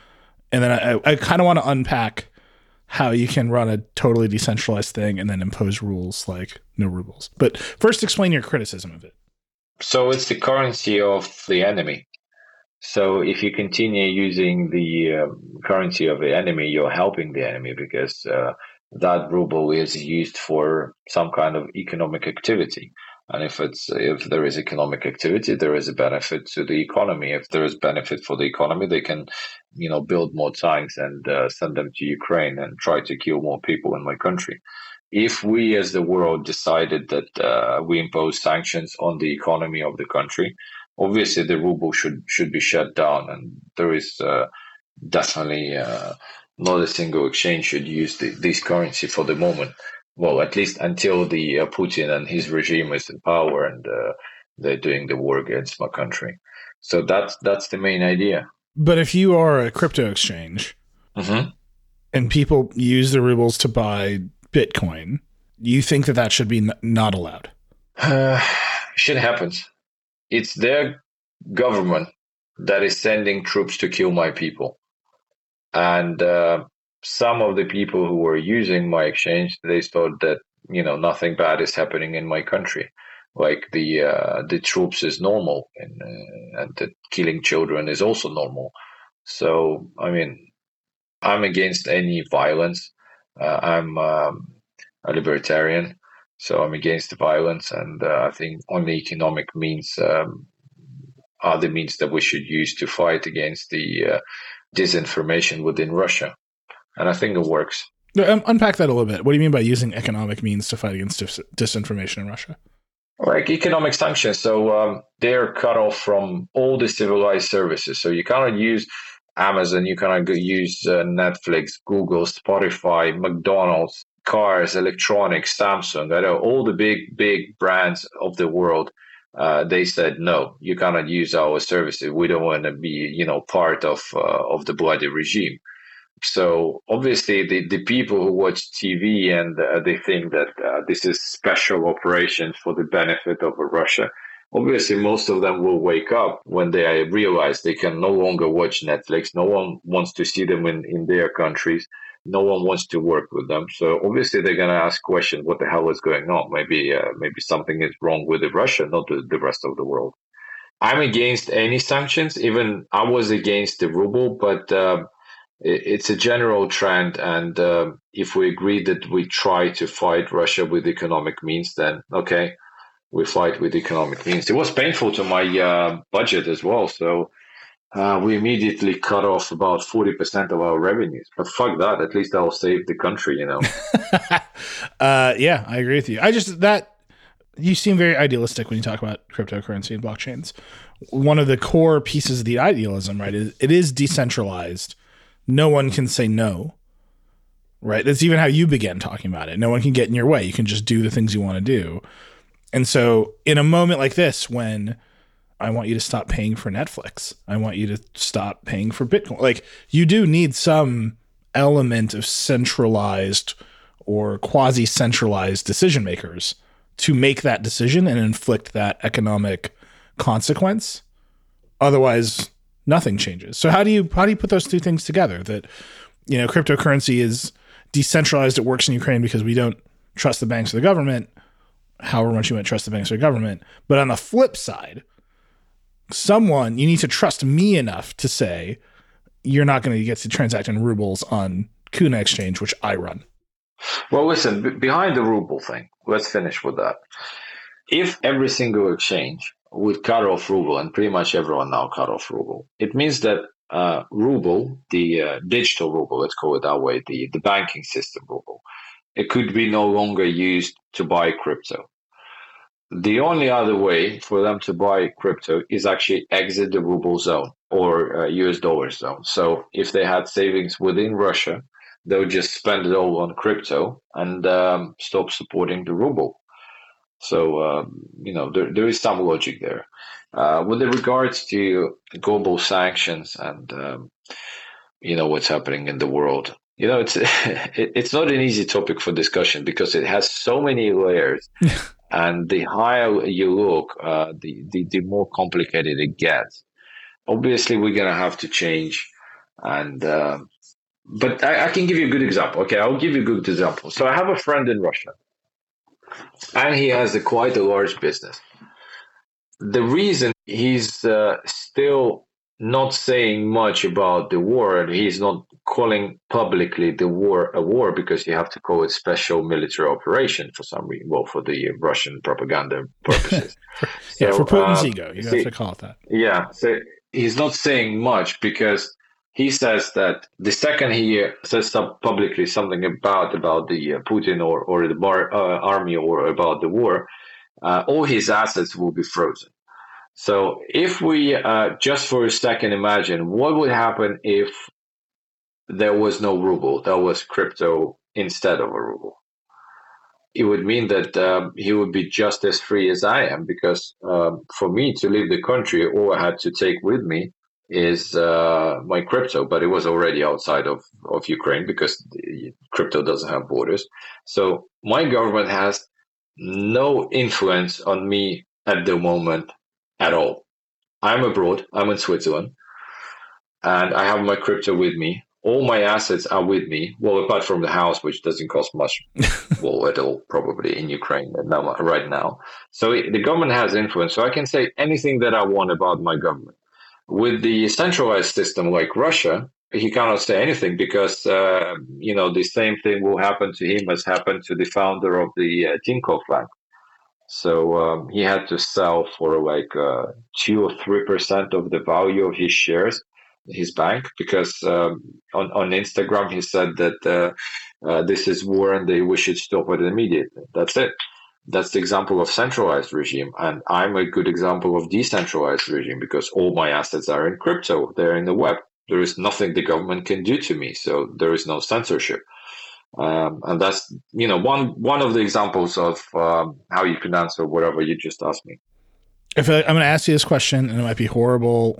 and then I, I kind of want to unpack how you can run a totally decentralized thing and then impose rules like no rubles. But first, explain your criticism of it. So it's the currency of the enemy. So if you continue using the uh, currency of the enemy, you're helping the enemy because uh, that ruble is used for some kind of economic activity. And if it's if there is economic activity, there is a benefit to the economy. If there is benefit for the economy, they can, you know, build more tanks and uh, send them to Ukraine and try to kill more people in my country. If we, as the world, decided that uh, we impose sanctions on the economy of the country, obviously the ruble should should be shut down, and there is uh, definitely uh, not a single exchange should use the, this currency for the moment well, at least until the uh, Putin and his regime is in power and uh, they're doing the war against my country. So that's that's the main idea. But if you are a crypto exchange mm-hmm. and people use the rubles to buy Bitcoin, you think that that should be n- not allowed? Uh, shit happens. It's their government that is sending troops to kill my people, and uh, some of the people who were using my exchange they thought that you know nothing bad is happening in my country. Like the uh, the troops is normal and uh, and that killing children is also normal. So i mean i'm against any violence. Uh, i'm um, a libertarian So I'm against the violence, and uh, I think only economic means um, are the means that we should use to fight against the uh, disinformation within Russia. And I think it works. Um, unpack that a little bit. What do you mean by using economic means to fight against dis- disinformation in Russia? Like economic sanctions. So um, they're cut off from all the civilized services. So you cannot use Amazon, you cannot use uh, Netflix, Google, Spotify, McDonald's, cars, electronics, Samsung. I know all the big, big brands of the world. Uh, they said no, you cannot use our services. We don't want to be, you know, part of uh, of the bloody regime. So obviously, the, the people who watch TV and uh, they think that uh, this is special operation for the benefit of Russia. Obviously, most of them will wake up when they realize they can no longer watch Netflix. No one wants to see them in, in their countries. No one wants to work with them. So obviously, they're going to ask questions: What the hell is going on? Maybe uh, maybe something is wrong with the Russia, not the, the rest of the world. I'm against any sanctions. Even I was against the ruble, but uh, it's a general trend. And uh, if we agree that we try to fight Russia with economic means, then okay, we fight with economic means. It was painful to my uh, budget as well. So uh, we immediately cut off about 40% of our revenues. But fuck that. At least I'll save the country, you know? uh, yeah, I agree with you. I just, that, you seem very idealistic when you talk about cryptocurrency and blockchains. One of the core pieces of the idealism, right, is it is decentralized no one can say no. Right? That's even how you began talking about it. No one can get in your way. You can just do the things you want to do. And so, in a moment like this, when I want you to stop paying for Netflix, I want you to stop paying for Bitcoin, like you do need some element of centralized or quasi centralized decision makers to make that decision and inflict that economic consequence. Otherwise, nothing changes. So how do you how do you put those two things together? That you know, cryptocurrency is decentralized. It works in Ukraine because we don't trust the banks or the government. However much you might trust the banks or the government, but on the flip side, someone you need to trust me enough to say you're not going to get to transact in rubles on Kuna Exchange, which I run. Well, listen, b- behind the ruble thing, let's finish with that. If every single exchange would cut off ruble, and pretty much everyone now cut off ruble. It means that uh, ruble, the uh, digital ruble, let's call it that way, the, the banking system ruble, it could be no longer used to buy crypto. The only other way for them to buy crypto is actually exit the ruble zone or uh, US dollar zone. So if they had savings within Russia, they'll just spend it all on crypto and um, stop supporting the ruble. So, um, you know, there, there is some logic there. Uh, with regards to global sanctions and, um, you know, what's happening in the world, you know, it's it's not an easy topic for discussion because it has so many layers. and the higher you look, uh, the, the, the more complicated it gets. Obviously, we're going to have to change. And, uh, but I, I can give you a good example. Okay, I'll give you a good example. So I have a friend in Russia and he has a quite a large business. The reason he's uh, still not saying much about the war and he's not calling publicly the war a war because you have to call it special military operation for some reason well for the russian propaganda purposes. Yeah so, for putin's uh, ego. You see, have to call it that. yeah so he's not saying much because he says that the second he says some, publicly something about about the uh, Putin or or the bar, uh, army or about the war, uh, all his assets will be frozen. So if we uh, just for a second imagine what would happen if there was no ruble, there was crypto instead of a ruble. It would mean that um, he would be just as free as I am, because um, for me to leave the country, all I had to take with me is uh, my crypto, but it was already outside of, of Ukraine because crypto doesn't have borders. So my government has no influence on me at the moment at all. I'm abroad, I'm in Switzerland, and I have my crypto with me. All my assets are with me. Well, apart from the house, which doesn't cost much, well, at all, probably in Ukraine right now. So the government has influence. So I can say anything that I want about my government with the centralized system like Russia, he cannot say anything because uh, you know the same thing will happen to him as happened to the founder of the uh, Tinkoff Bank. So um, he had to sell for like uh, two or three percent of the value of his shares, his bank, because um, on on Instagram he said that uh, uh, this is war and they, we should stop it immediately. That's it. That's the example of centralized regime, and I'm a good example of decentralized regime because all my assets are in crypto. They're in the web. There is nothing the government can do to me, so there is no censorship. Um, and that's you know one one of the examples of um, how you can answer whatever you just asked me. If I, am going to ask you this question, and it might be horrible,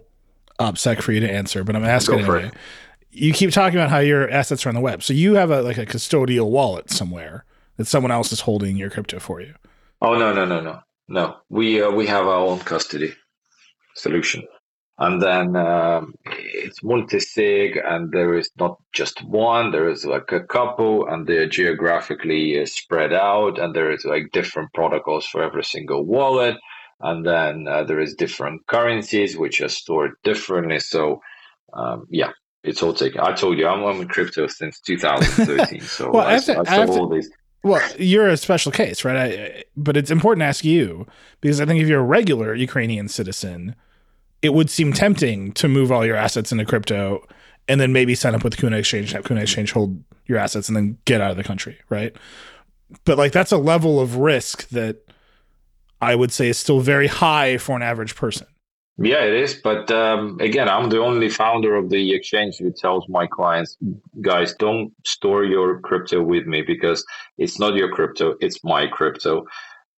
upset for you to answer, but I'm asking anyway. It. You keep talking about how your assets are on the web, so you have a like a custodial wallet somewhere that someone else is holding your crypto for you. Oh no no no no. No! We uh, we have our own custody solution. And then um, it's multi-sig and there is not just one there is like a couple and they're geographically uh, spread out and there is like different protocols for every single wallet. And then uh, there is different currencies which are stored differently. So um, yeah it's all taken. I told you i'm on crypto since 2013 so well, I, I, have to, I, I have all to, these well, you're a special case, right? I, but it's important to ask you because I think if you're a regular Ukrainian citizen, it would seem tempting to move all your assets into crypto and then maybe sign up with Kuna Exchange, have Kuna Exchange hold your assets and then get out of the country, right? But like that's a level of risk that I would say is still very high for an average person. Yeah, it is. But um, again, I'm the only founder of the exchange who tells my clients, guys, don't store your crypto with me because it's not your crypto, it's my crypto.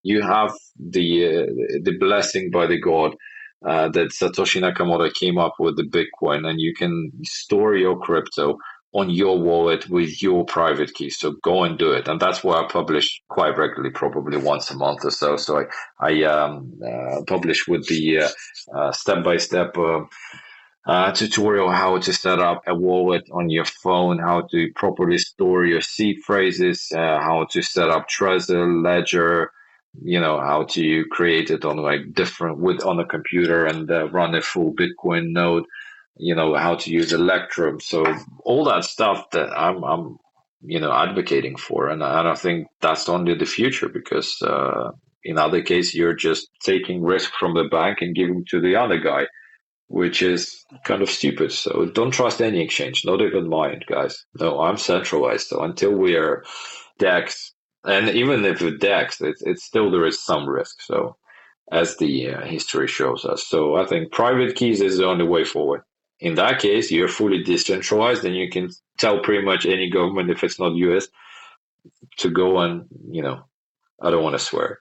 You have the uh, the blessing by the God uh, that Satoshi Nakamoto came up with the Bitcoin, and you can store your crypto on your wallet with your private key. So go and do it. And that's why I publish quite regularly, probably once a month or so. So I, I um, uh, publish with the step by step tutorial how to set up a wallet on your phone, how to properly store your seed phrases, uh, how to set up Trezor, Ledger, you know how to create it on like different with on a computer and uh, run a full bitcoin node you know how to use electrum. So all that stuff that i'm i'm you know advocating for. And i don't think that's only the future because uh, in other case you're just taking risk from the bank and giving to the other guy which is kind of stupid. So don't trust any exchange not even mine guys. No i'm centralized. So until we are dex and even if with DEX, it's, it's still there is some risk. So, as the uh, history shows us, so I think private keys is the only way forward. In that case, you're fully decentralized, and you can tell pretty much any government, if it's not U.S., to go and you know, I don't want to swear.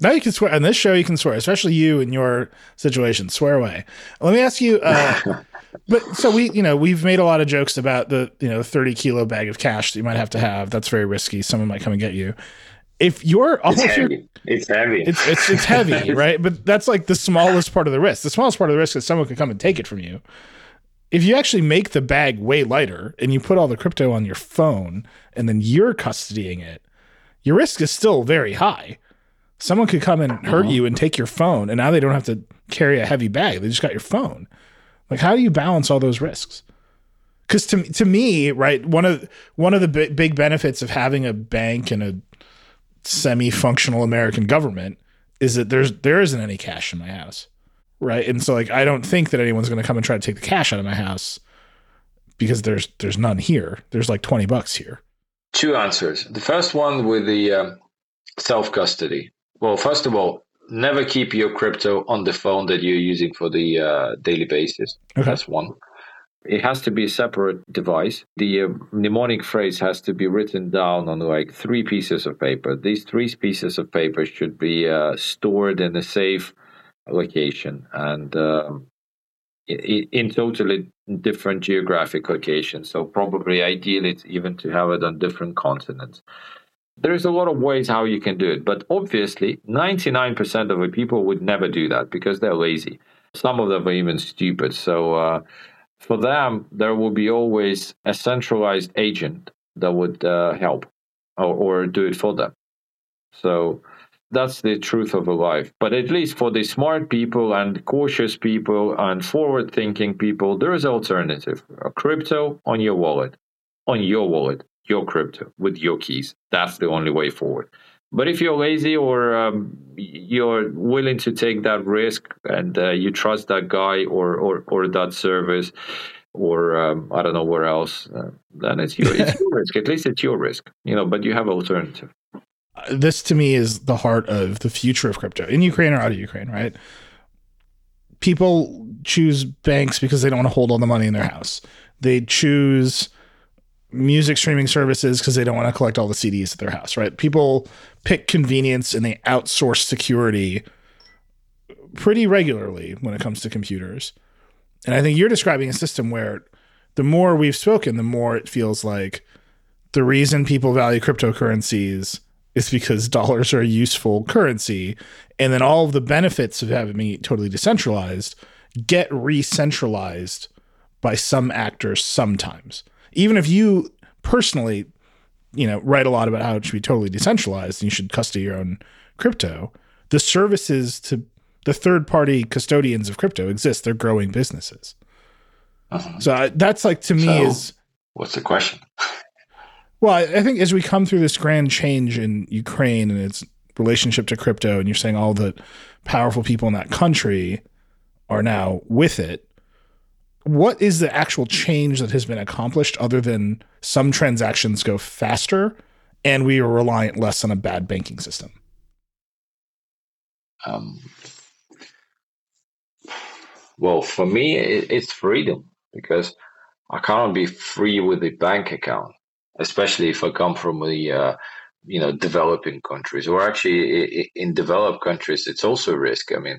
Now you can swear on this show. You can swear, especially you in your situation. Swear away. Let me ask you. Uh, but so we, you know, we've made a lot of jokes about the, you know, 30 kilo bag of cash that you might have to have. That's very risky. Someone might come and get you. If you're all it's heavy. it's heavy. It's, it's, it's heavy, right? But that's like the smallest part of the risk. The smallest part of the risk is someone could come and take it from you. If you actually make the bag way lighter and you put all the crypto on your phone and then you're custodying it, your risk is still very high. Someone could come and hurt uh-huh. you and take your phone, and now they don't have to carry a heavy bag. They just got your phone. Like, how do you balance all those risks? Because to to me, right, one of one of the big benefits of having a bank and a semi-functional American government is that there's there isn't any cash in my house, right? And so, like, I don't think that anyone's going to come and try to take the cash out of my house because there's there's none here. There's like twenty bucks here. Two answers. The first one with the um, self custody. Well, first of all, never keep your crypto on the phone that you're using for the uh, daily basis. Okay. That's one. It has to be a separate device. The uh, mnemonic phrase has to be written down on like three pieces of paper. These three pieces of paper should be uh, stored in a safe location. And um, in, totally different geographic locations. So probably ideally it's even to have it on different continents. There's a lot of ways how you can do it but obviously 99% of the people would never do that because they're lazy. Some of them are even stupid. So uh, for them there will be always a centralized agent that would uh, help or, or, do it for them. So that's the truth of a life. But at least for the smart people and cautious people and forward thinking people, there is alternative. A crypto on your wallet, on your wallet, your crypto with your keys. That's the only way forward. But if you're lazy or um, you're willing to take that risk and uh, you trust that guy or, or, or that service, or um, I don't know where else, uh, then it's your, it's your risk. At least it's your risk, you know. But you have alternative this to me is the heart of the future of crypto in Ukraine or out of Ukraine, right? People choose banks because they don't want to hold all the money in their house. They choose music streaming services because they don't want to collect all the CDs at their house, right? People pick convenience and they outsource security pretty regularly when it comes to computers. And I think you're describing a system where the more we've spoken, the more it feels like the reason people value cryptocurrencies is because dollars are a useful currency. And then all of the benefits of having it totally decentralized get re-centralized by some actors sometimes. Even if you personally, you know, write a lot about how it should be totally decentralized and you should custody your own crypto, the services to the third party custodians of crypto exist. They're growing businesses. Uh-huh. So I, that's like to me so, is what's the question? Well, I think as we come through this grand change in Ukraine and its relationship to crypto, and you're saying all the powerful people in that country are now with it, what is the actual change that has been accomplished other than some transactions go faster and we are reliant less on a bad banking system? Um, well, for me, it's freedom because I can't be free with a bank account especially if I come from the uh, you know developing countries or actually in developed countries it's also risk. I mean,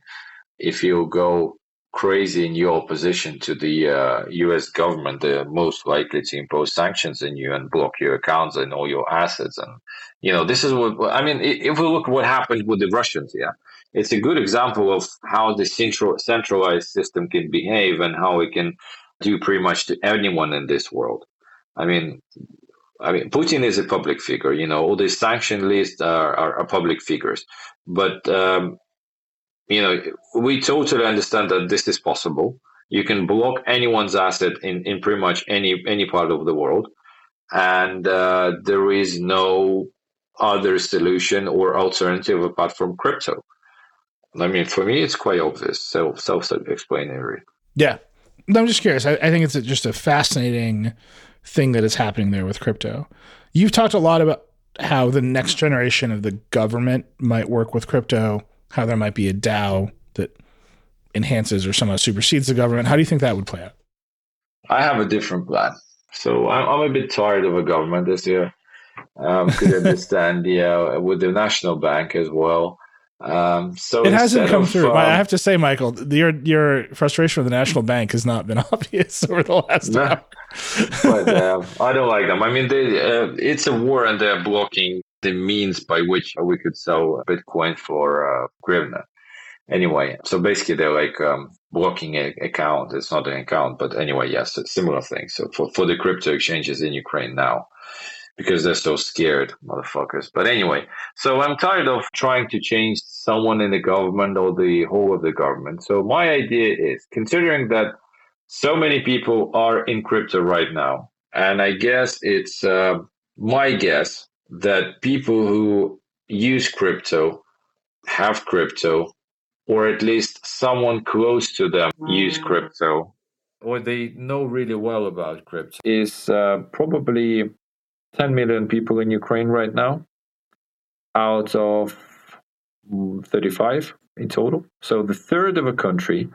if you go crazy in your opposition to the uh, U.S. government, they're most likely to impose sanctions on you and block your accounts and all your assets. And you know, this is what I mean. If we look what happened with the Russians, yeah, it's a good example of how the central centralized system can behave and how it can do pretty much to anyone in this world. I mean, I mean, Putin is a public figure. You know, all these sanction lists are, are, are public figures. But um, you know, we totally understand that this is possible. You can block anyone's asset in, in pretty much any any part of the world, and uh, there is no other solution or alternative apart from crypto. I mean, for me, it's quite obvious, self self explanatory. Yeah, I'm just curious. I, I think it's just a fascinating thing that is happening there with crypto. You've talked a lot about how the next generation of the government might work with crypto, how there might be a DAO that enhances or somehow supersedes the government. How do you think that would play out? I have a different plan. So I'm, I'm a bit tired of a government this year. Um, could understand, yeah, with the national bank as well. Um, so it hasn't come of, through. Um, I have to say, Michael, your your frustration with the national bank has not been obvious over the last no, time. but uh, I don't like them. I mean, they, uh, it's a war, and they're blocking the means by which we could sell Bitcoin for uh, Grivna. Anyway, so basically, they're like um, blocking an account. It's not an account, but anyway, yes, it's similar thing. So for for the crypto exchanges in Ukraine now because they're so scared, motherfuckers. But anyway, so I'm tired of trying to change someone in the government or the whole of the government. So my idea is considering that so many people are in crypto right now, and I guess it's uh, my guess that people who use crypto have crypto, or at least someone close to them use mm. crypto. Or they know really well about crypto is uh, probably 10 million people in Ukraine right now out of 35 in total. So the third of a country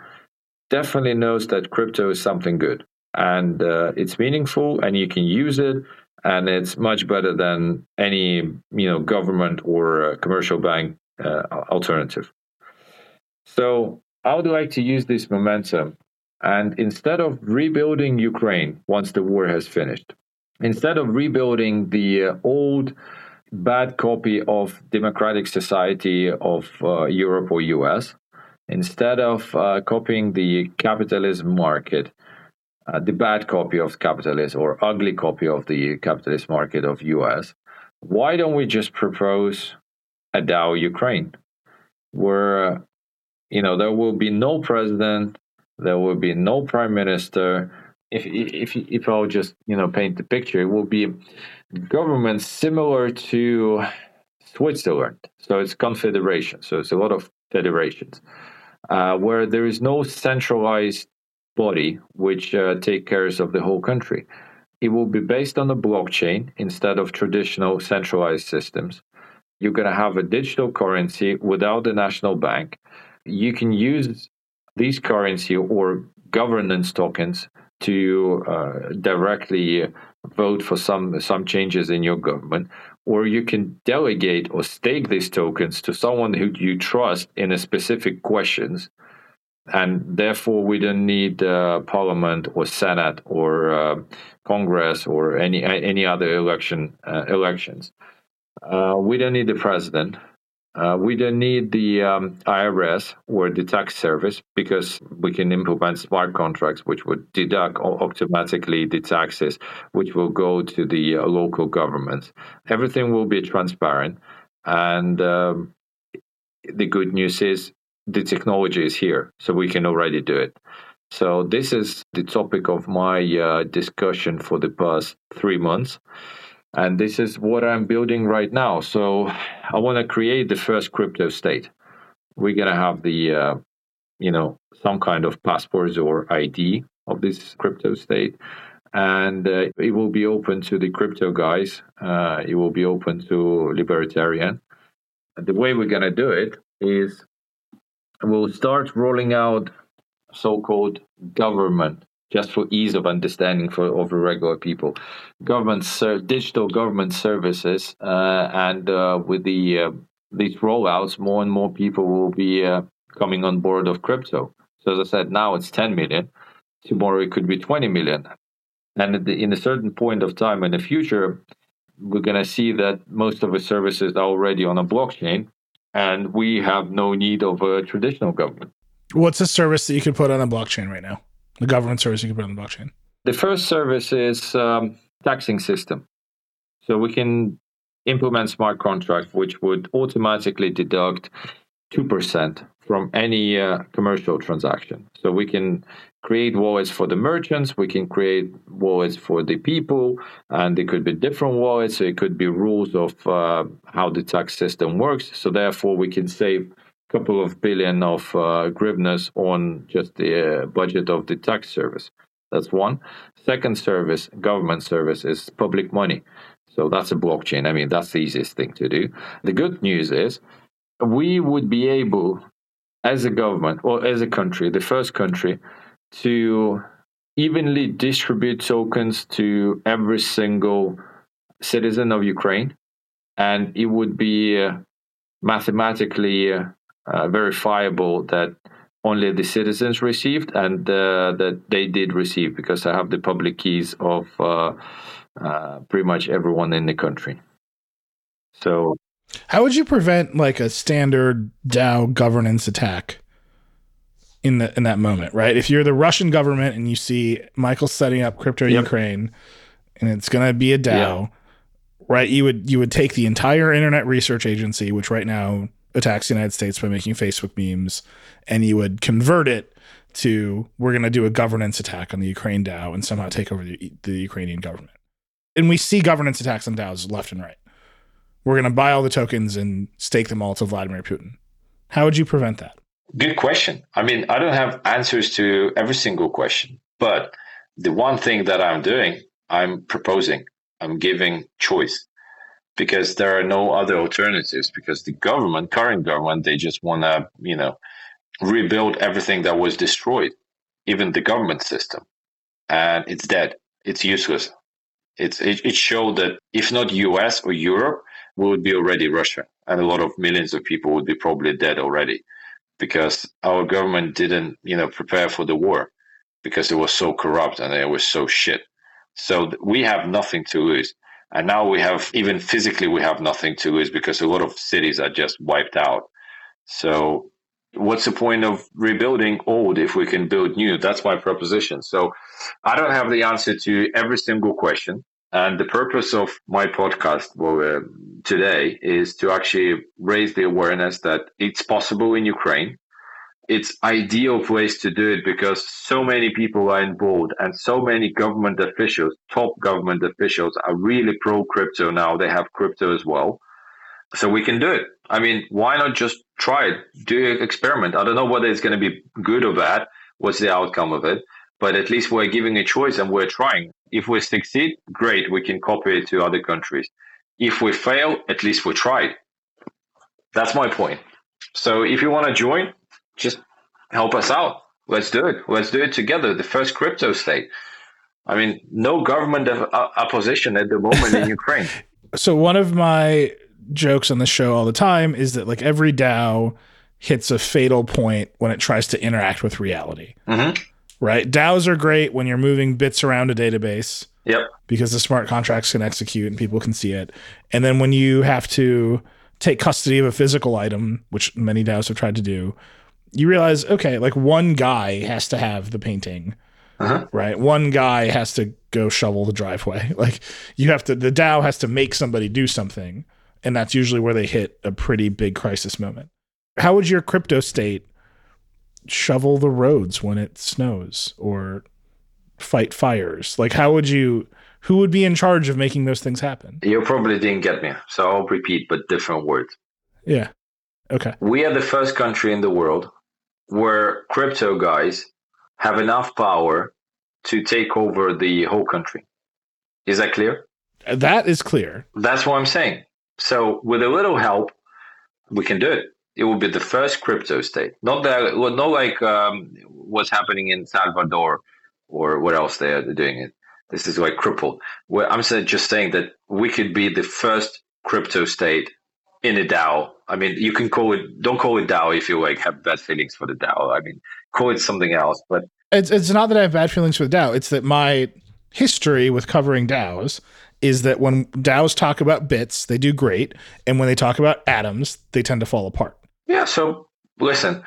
definitely knows that crypto is something good and uh, it's meaningful and you can use it and it's much better than any you know government or commercial bank uh, alternative. So I would like to use this momentum and instead of rebuilding Ukraine once the war has finished, instead of rebuilding the uh, old bad copy of democratic society of uh, Europe or US, instead of uh, copying the capitalism market, uh, the bad copy of capitalism or ugly copy of the capitalist market of US, why don't we just propose a DAO Ukraine, where you know there will be no president, there will be no prime minister. If if if I'll just you know paint the picture, it will be government similar to Switzerland. So it's confederation. So it's a lot of federations uh, where there is no centralized body which uh, take cares of the whole country. It will be based on the blockchain instead of traditional centralized systems. You're going to have a digital currency without the national bank. You can use these currency or governance tokens to uh, directly vote for some some changes in your government or you can delegate or stake these tokens to someone who you trust in a specific questions and therefore we don't need uh, parliament or senate or uh, congress or any any other election uh, elections. Uh, we don't need the president uh, we don't need the um, IRS or the tax service because we can implement smart contracts which would deduct automatically the taxes which will go to the uh, local governments. Everything will be transparent. And um, the good news is the technology is here, so we can already do it. So, this is the topic of my uh, discussion for the past three months and this is what I'm building right now. So I want to create the first crypto state. We're gonna have the, uh, you know, some kind of passports or ID of this crypto state, and uh, it will be open to the crypto guys. Uh, it will be open to libertarian. And the way we're gonna do it is we'll start rolling out so-called government just for ease of understanding for over regular people. Government ser- digital government services, uh, and uh, with the uh, these rollouts, more and more people will be uh, coming on board of crypto. So as I said, now it's 10 million. Tomorrow it could be 20 million, and the, in a certain point of time in the future, we're going to see that most of the services are already on a blockchain, and we have no need of a traditional government. What's a service that you could put on a blockchain right now? The government service you can put on the blockchain? The first service is um, taxing system. So we can implement smart contract, which would automatically deduct 2% from any uh, commercial transaction. So we can create wallets for the merchants, we can create wallets for the people, and it could be different wallets. So it could be rules of uh, how the tax system works. So therefore, we can save couple of billion of uh, hryvnias on just the uh, budget of the tax service. That's one. Second service, government service, is public money. So that's a blockchain. I mean, that's the easiest thing to do. The good news is we would be able, as a government or as a country, the first country, to evenly distribute tokens to every single citizen of Ukraine. And it would be uh, mathematically uh, verifiable that only the citizens received and uh, that they did receive because I have the public keys of uh, uh, pretty much everyone in the country. So, how would you prevent like a standard DAO governance attack in the in that moment? Right, if you're the Russian government and you see Michael setting up crypto yep. Ukraine, and it's going to be a DAO. Right, you would you would take the entire Internet Research Agency, which right now attacks the United States by making Facebook memes, and you would convert it to we're going to do a governance attack on the Ukraine DAO and somehow take over the, the Ukrainian government. And we see governance attacks on DAOs left and right. We're going to buy all the tokens and stake them all to Vladimir Putin. How would you prevent that? Good question. I mean, I don't have answers to every single question, but the one thing that I'm doing, I'm proposing, I'm giving choice because there are no other alternatives because the government current government they just want to you know rebuild everything that was destroyed even the government system. And it's dead. It's useless. It's it, it showed that if not us or europe we would be already russia and a lot of millions of people would be probably dead already because our government didn't you know prepare for the war because it was so corrupt and it was so shit. So we have nothing to lose and now we have, even physically, we have nothing to lose because a lot of cities are just wiped out. So, what's the point of rebuilding old if we can build new? That's my proposition. So, I don't have the answer to every single question. And the purpose of my podcast uh, today is to actually raise the awareness that it's possible in Ukraine. It's ideal place to do it because so many people are involved and so many government officials, top government officials are really pro crypto now. They have crypto as well. So we can do it. I mean, why not just try it? Do an experiment. I don't know whether it's going to be good or bad. What's the outcome of it? But at least we're giving a choice and we're trying. If we succeed, great. We can copy it to other countries. If we fail, at least we tried. That's my point. So if you want to join, just help us out. Let's do it. Let's do it together. The first crypto state. I mean, no government of, uh, opposition at the moment in Ukraine. So one of my jokes on the show all the time is that like every DAO hits a fatal point when it tries to interact with reality. Mm-hmm. Right? DAOs are great when you're moving bits around a database. Yep. Because the smart contracts can execute and people can see it. And then when you have to take custody of a physical item, which many DAOs have tried to do, you realize, okay, like one guy has to have the painting. Uh-huh. Right? One guy has to go shovel the driveway. Like you have to the DAO has to make somebody do something. And that's usually where they hit a pretty big crisis moment. How would your crypto state shovel the roads when it snows or fight fires? Like, how would you, who would be in charge of making those things happen? You probably didn't get me. So I'll repeat, but different words. Yeah. Okay. We are the first country in the world where crypto guys have enough power to take over the whole country. Is that clear? That is clear. That's what I'm saying. So with a little help, we can do it. It will be the first crypto state, not that, not like um, what's happening in Salvador or what else they are doing it. This is like crippled. Well, I'm just saying that we could be the first crypto state in a DAO. I mean, you can call it. Don't call it DAO if you like have bad feelings for the DAO. I mean, call it something else. But it's it's not that I have bad feelings for the DAO. It's that my history with covering DAOs is that when DAOs talk about bits, they do great, and when they talk about atoms, they tend to fall apart. Yeah. So listen,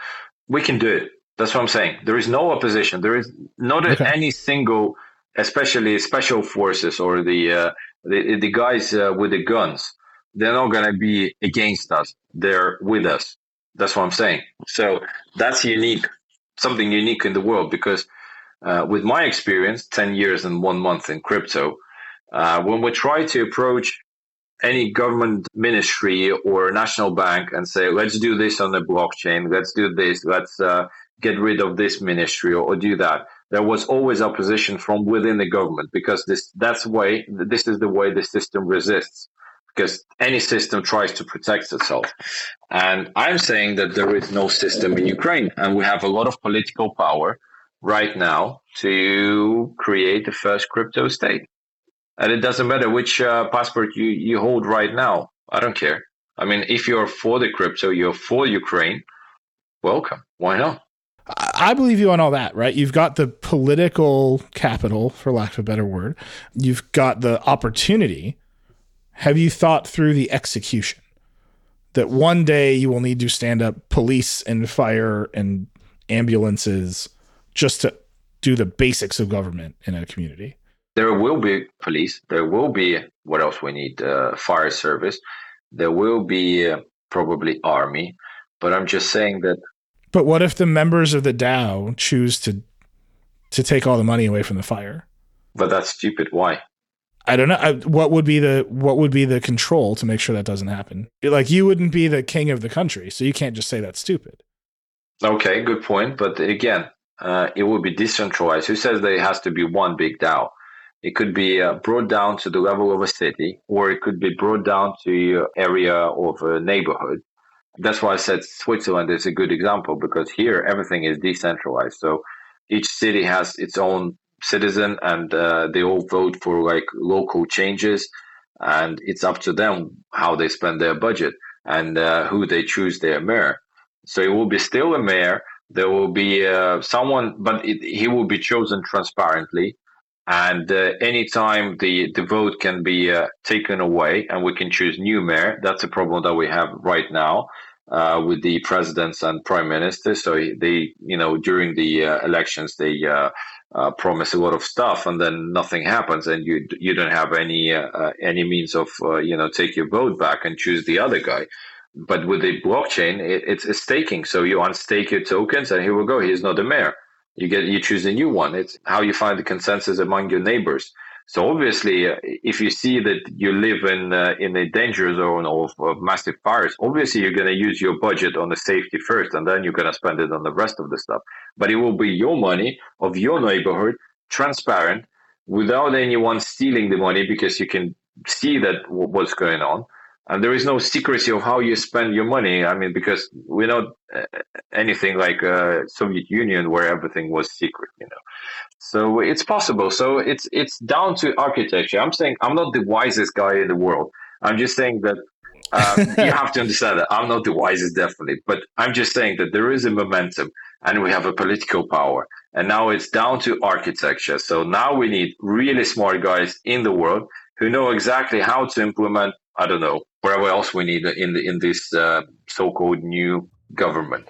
we can do it. That's what I'm saying. There is no opposition. There is not okay. any single, especially special forces or the uh, the, the guys uh, with the guns. They're not going to be against us. They're with us. That's what I'm saying. So that's unique, something unique in the world because uh, with my experience, 10 years and one month in crypto, uh, when we try to approach any government ministry or national bank and say, let's do this on the blockchain, let's do this, let's uh, get rid of this ministry or, or, do that. There was always opposition from within the government because this that's way this is the way the system resists because any system tries to protect itself. And I'm saying that there is no system in Ukraine and we have a lot of political power right now to create the first crypto state and it doesn't matter which uh, passport you, you hold right now. I don't care. I mean, if you're for the crypto, you're for Ukraine, welcome. Why not? I believe you on all that, right? You've got the political capital, for lack of a better word. You've got the opportunity. Have you thought through the execution? That one day you will need to stand up police and fire and ambulances just to do the basics of government in a community there will be police. There will be what else we need? Uh, fire service. There will be uh, probably army. But I'm just saying that. But what if the members of the DAO choose to to take all the money away from the fire? But that's stupid. Why? I don't know. I, what would be the what would be the control to make sure that doesn't happen? Like you wouldn't be the king of the country, so you can't just say that's stupid. Okay, good point. But again, uh, it would be decentralized. Who says there has to be one big DAO? It could be uh, brought down to the level of a city, or it could be brought down to your area of a neighborhood. That's why I said Switzerland is a good example because here everything is decentralized. So each city has its own citizen, and uh, they all vote for like local changes, and it's up to them how they spend their budget and uh, who they choose their mayor. So it will be still a mayor. There will be uh, someone, but it, he will be chosen transparently and uh, anytime the, the vote can be uh, taken away and we can choose new mayor, that's a problem that we have right now. uh, with the presidents and prime ministers. So they, you know, during the uh, elections, they uh, uh, promise a lot of stuff, and then nothing happens, and you you don't have any uh, uh, any means of you know take your vote back and choose the other guy. But with the blockchain, it, it's, it's staking. So you unstake your tokens, and here we go. He's not the mayor. You get you choose a new one. It's how you find the consensus among your neighbors. So obviously, if you see that you live in uh, in a danger zone of, of massive fires, obviously you're going to use your budget on the safety first, and then you're going to spend it on the rest of the stuff. But it will be your money of your neighborhood, transparent, without anyone stealing the money, because you can see that what's going on and there is no secrecy of how you spend your money. I mean, because we're not uh, anything like uh, Soviet Union where everything was secret, you know. So it's possible. So it's it's down to architecture. I'm saying I'm not the wisest guy in the world. I'm just saying that um, you have to understand that I'm not the wisest, definitely. But I'm just saying that there is a momentum, and we have a political power. And now it's down to architecture. So now we need really smart guys in the world who know exactly how to implement I don't know wherever else we need in the, in this uh, so-called new government.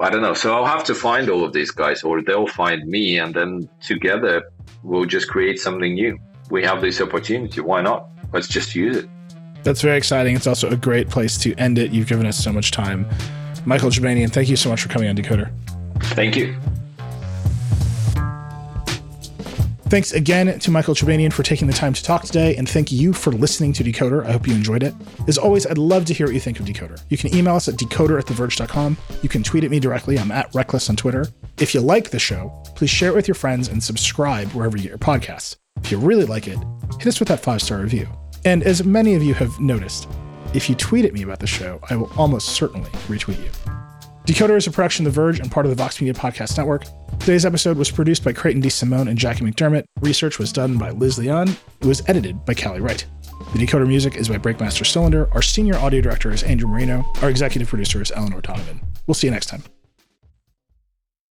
I don't know. So I'll have to find all of these guys, or they'll find me, and then together we'll just create something new. We have this opportunity. Why not? Let's just use it. That's very exciting. It's also a great place to end it. You've given us so much time. Michael Chobanian, thank you so much for coming on Decoder. Thank you. Thanks again to Michael Chobanian for taking the time to talk today, and thank you for listening to Decoder. I hope you enjoyed it. As always, I'd love to hear what you think of Decoder. You can email us at decoder at theverge.com. You can tweet at me directly. I'm at Reckless on Twitter. If you like the show, please share it with your friends and subscribe wherever you get your podcasts. If you really like it, hit us with that five star review. And as many of you have noticed, if you tweet at me about the show, I will almost certainly retweet you. Decoder is a production of The Verge and part of the Vox Media Podcast Network. Today's episode was produced by Creighton DeSimone and Jackie McDermott. Research was done by Liz Leon. It was edited by Callie Wright. The Decoder music is by Breakmaster Cylinder. Our senior audio director is Andrew Marino. Our executive producer is Eleanor Donovan. We'll see you next time.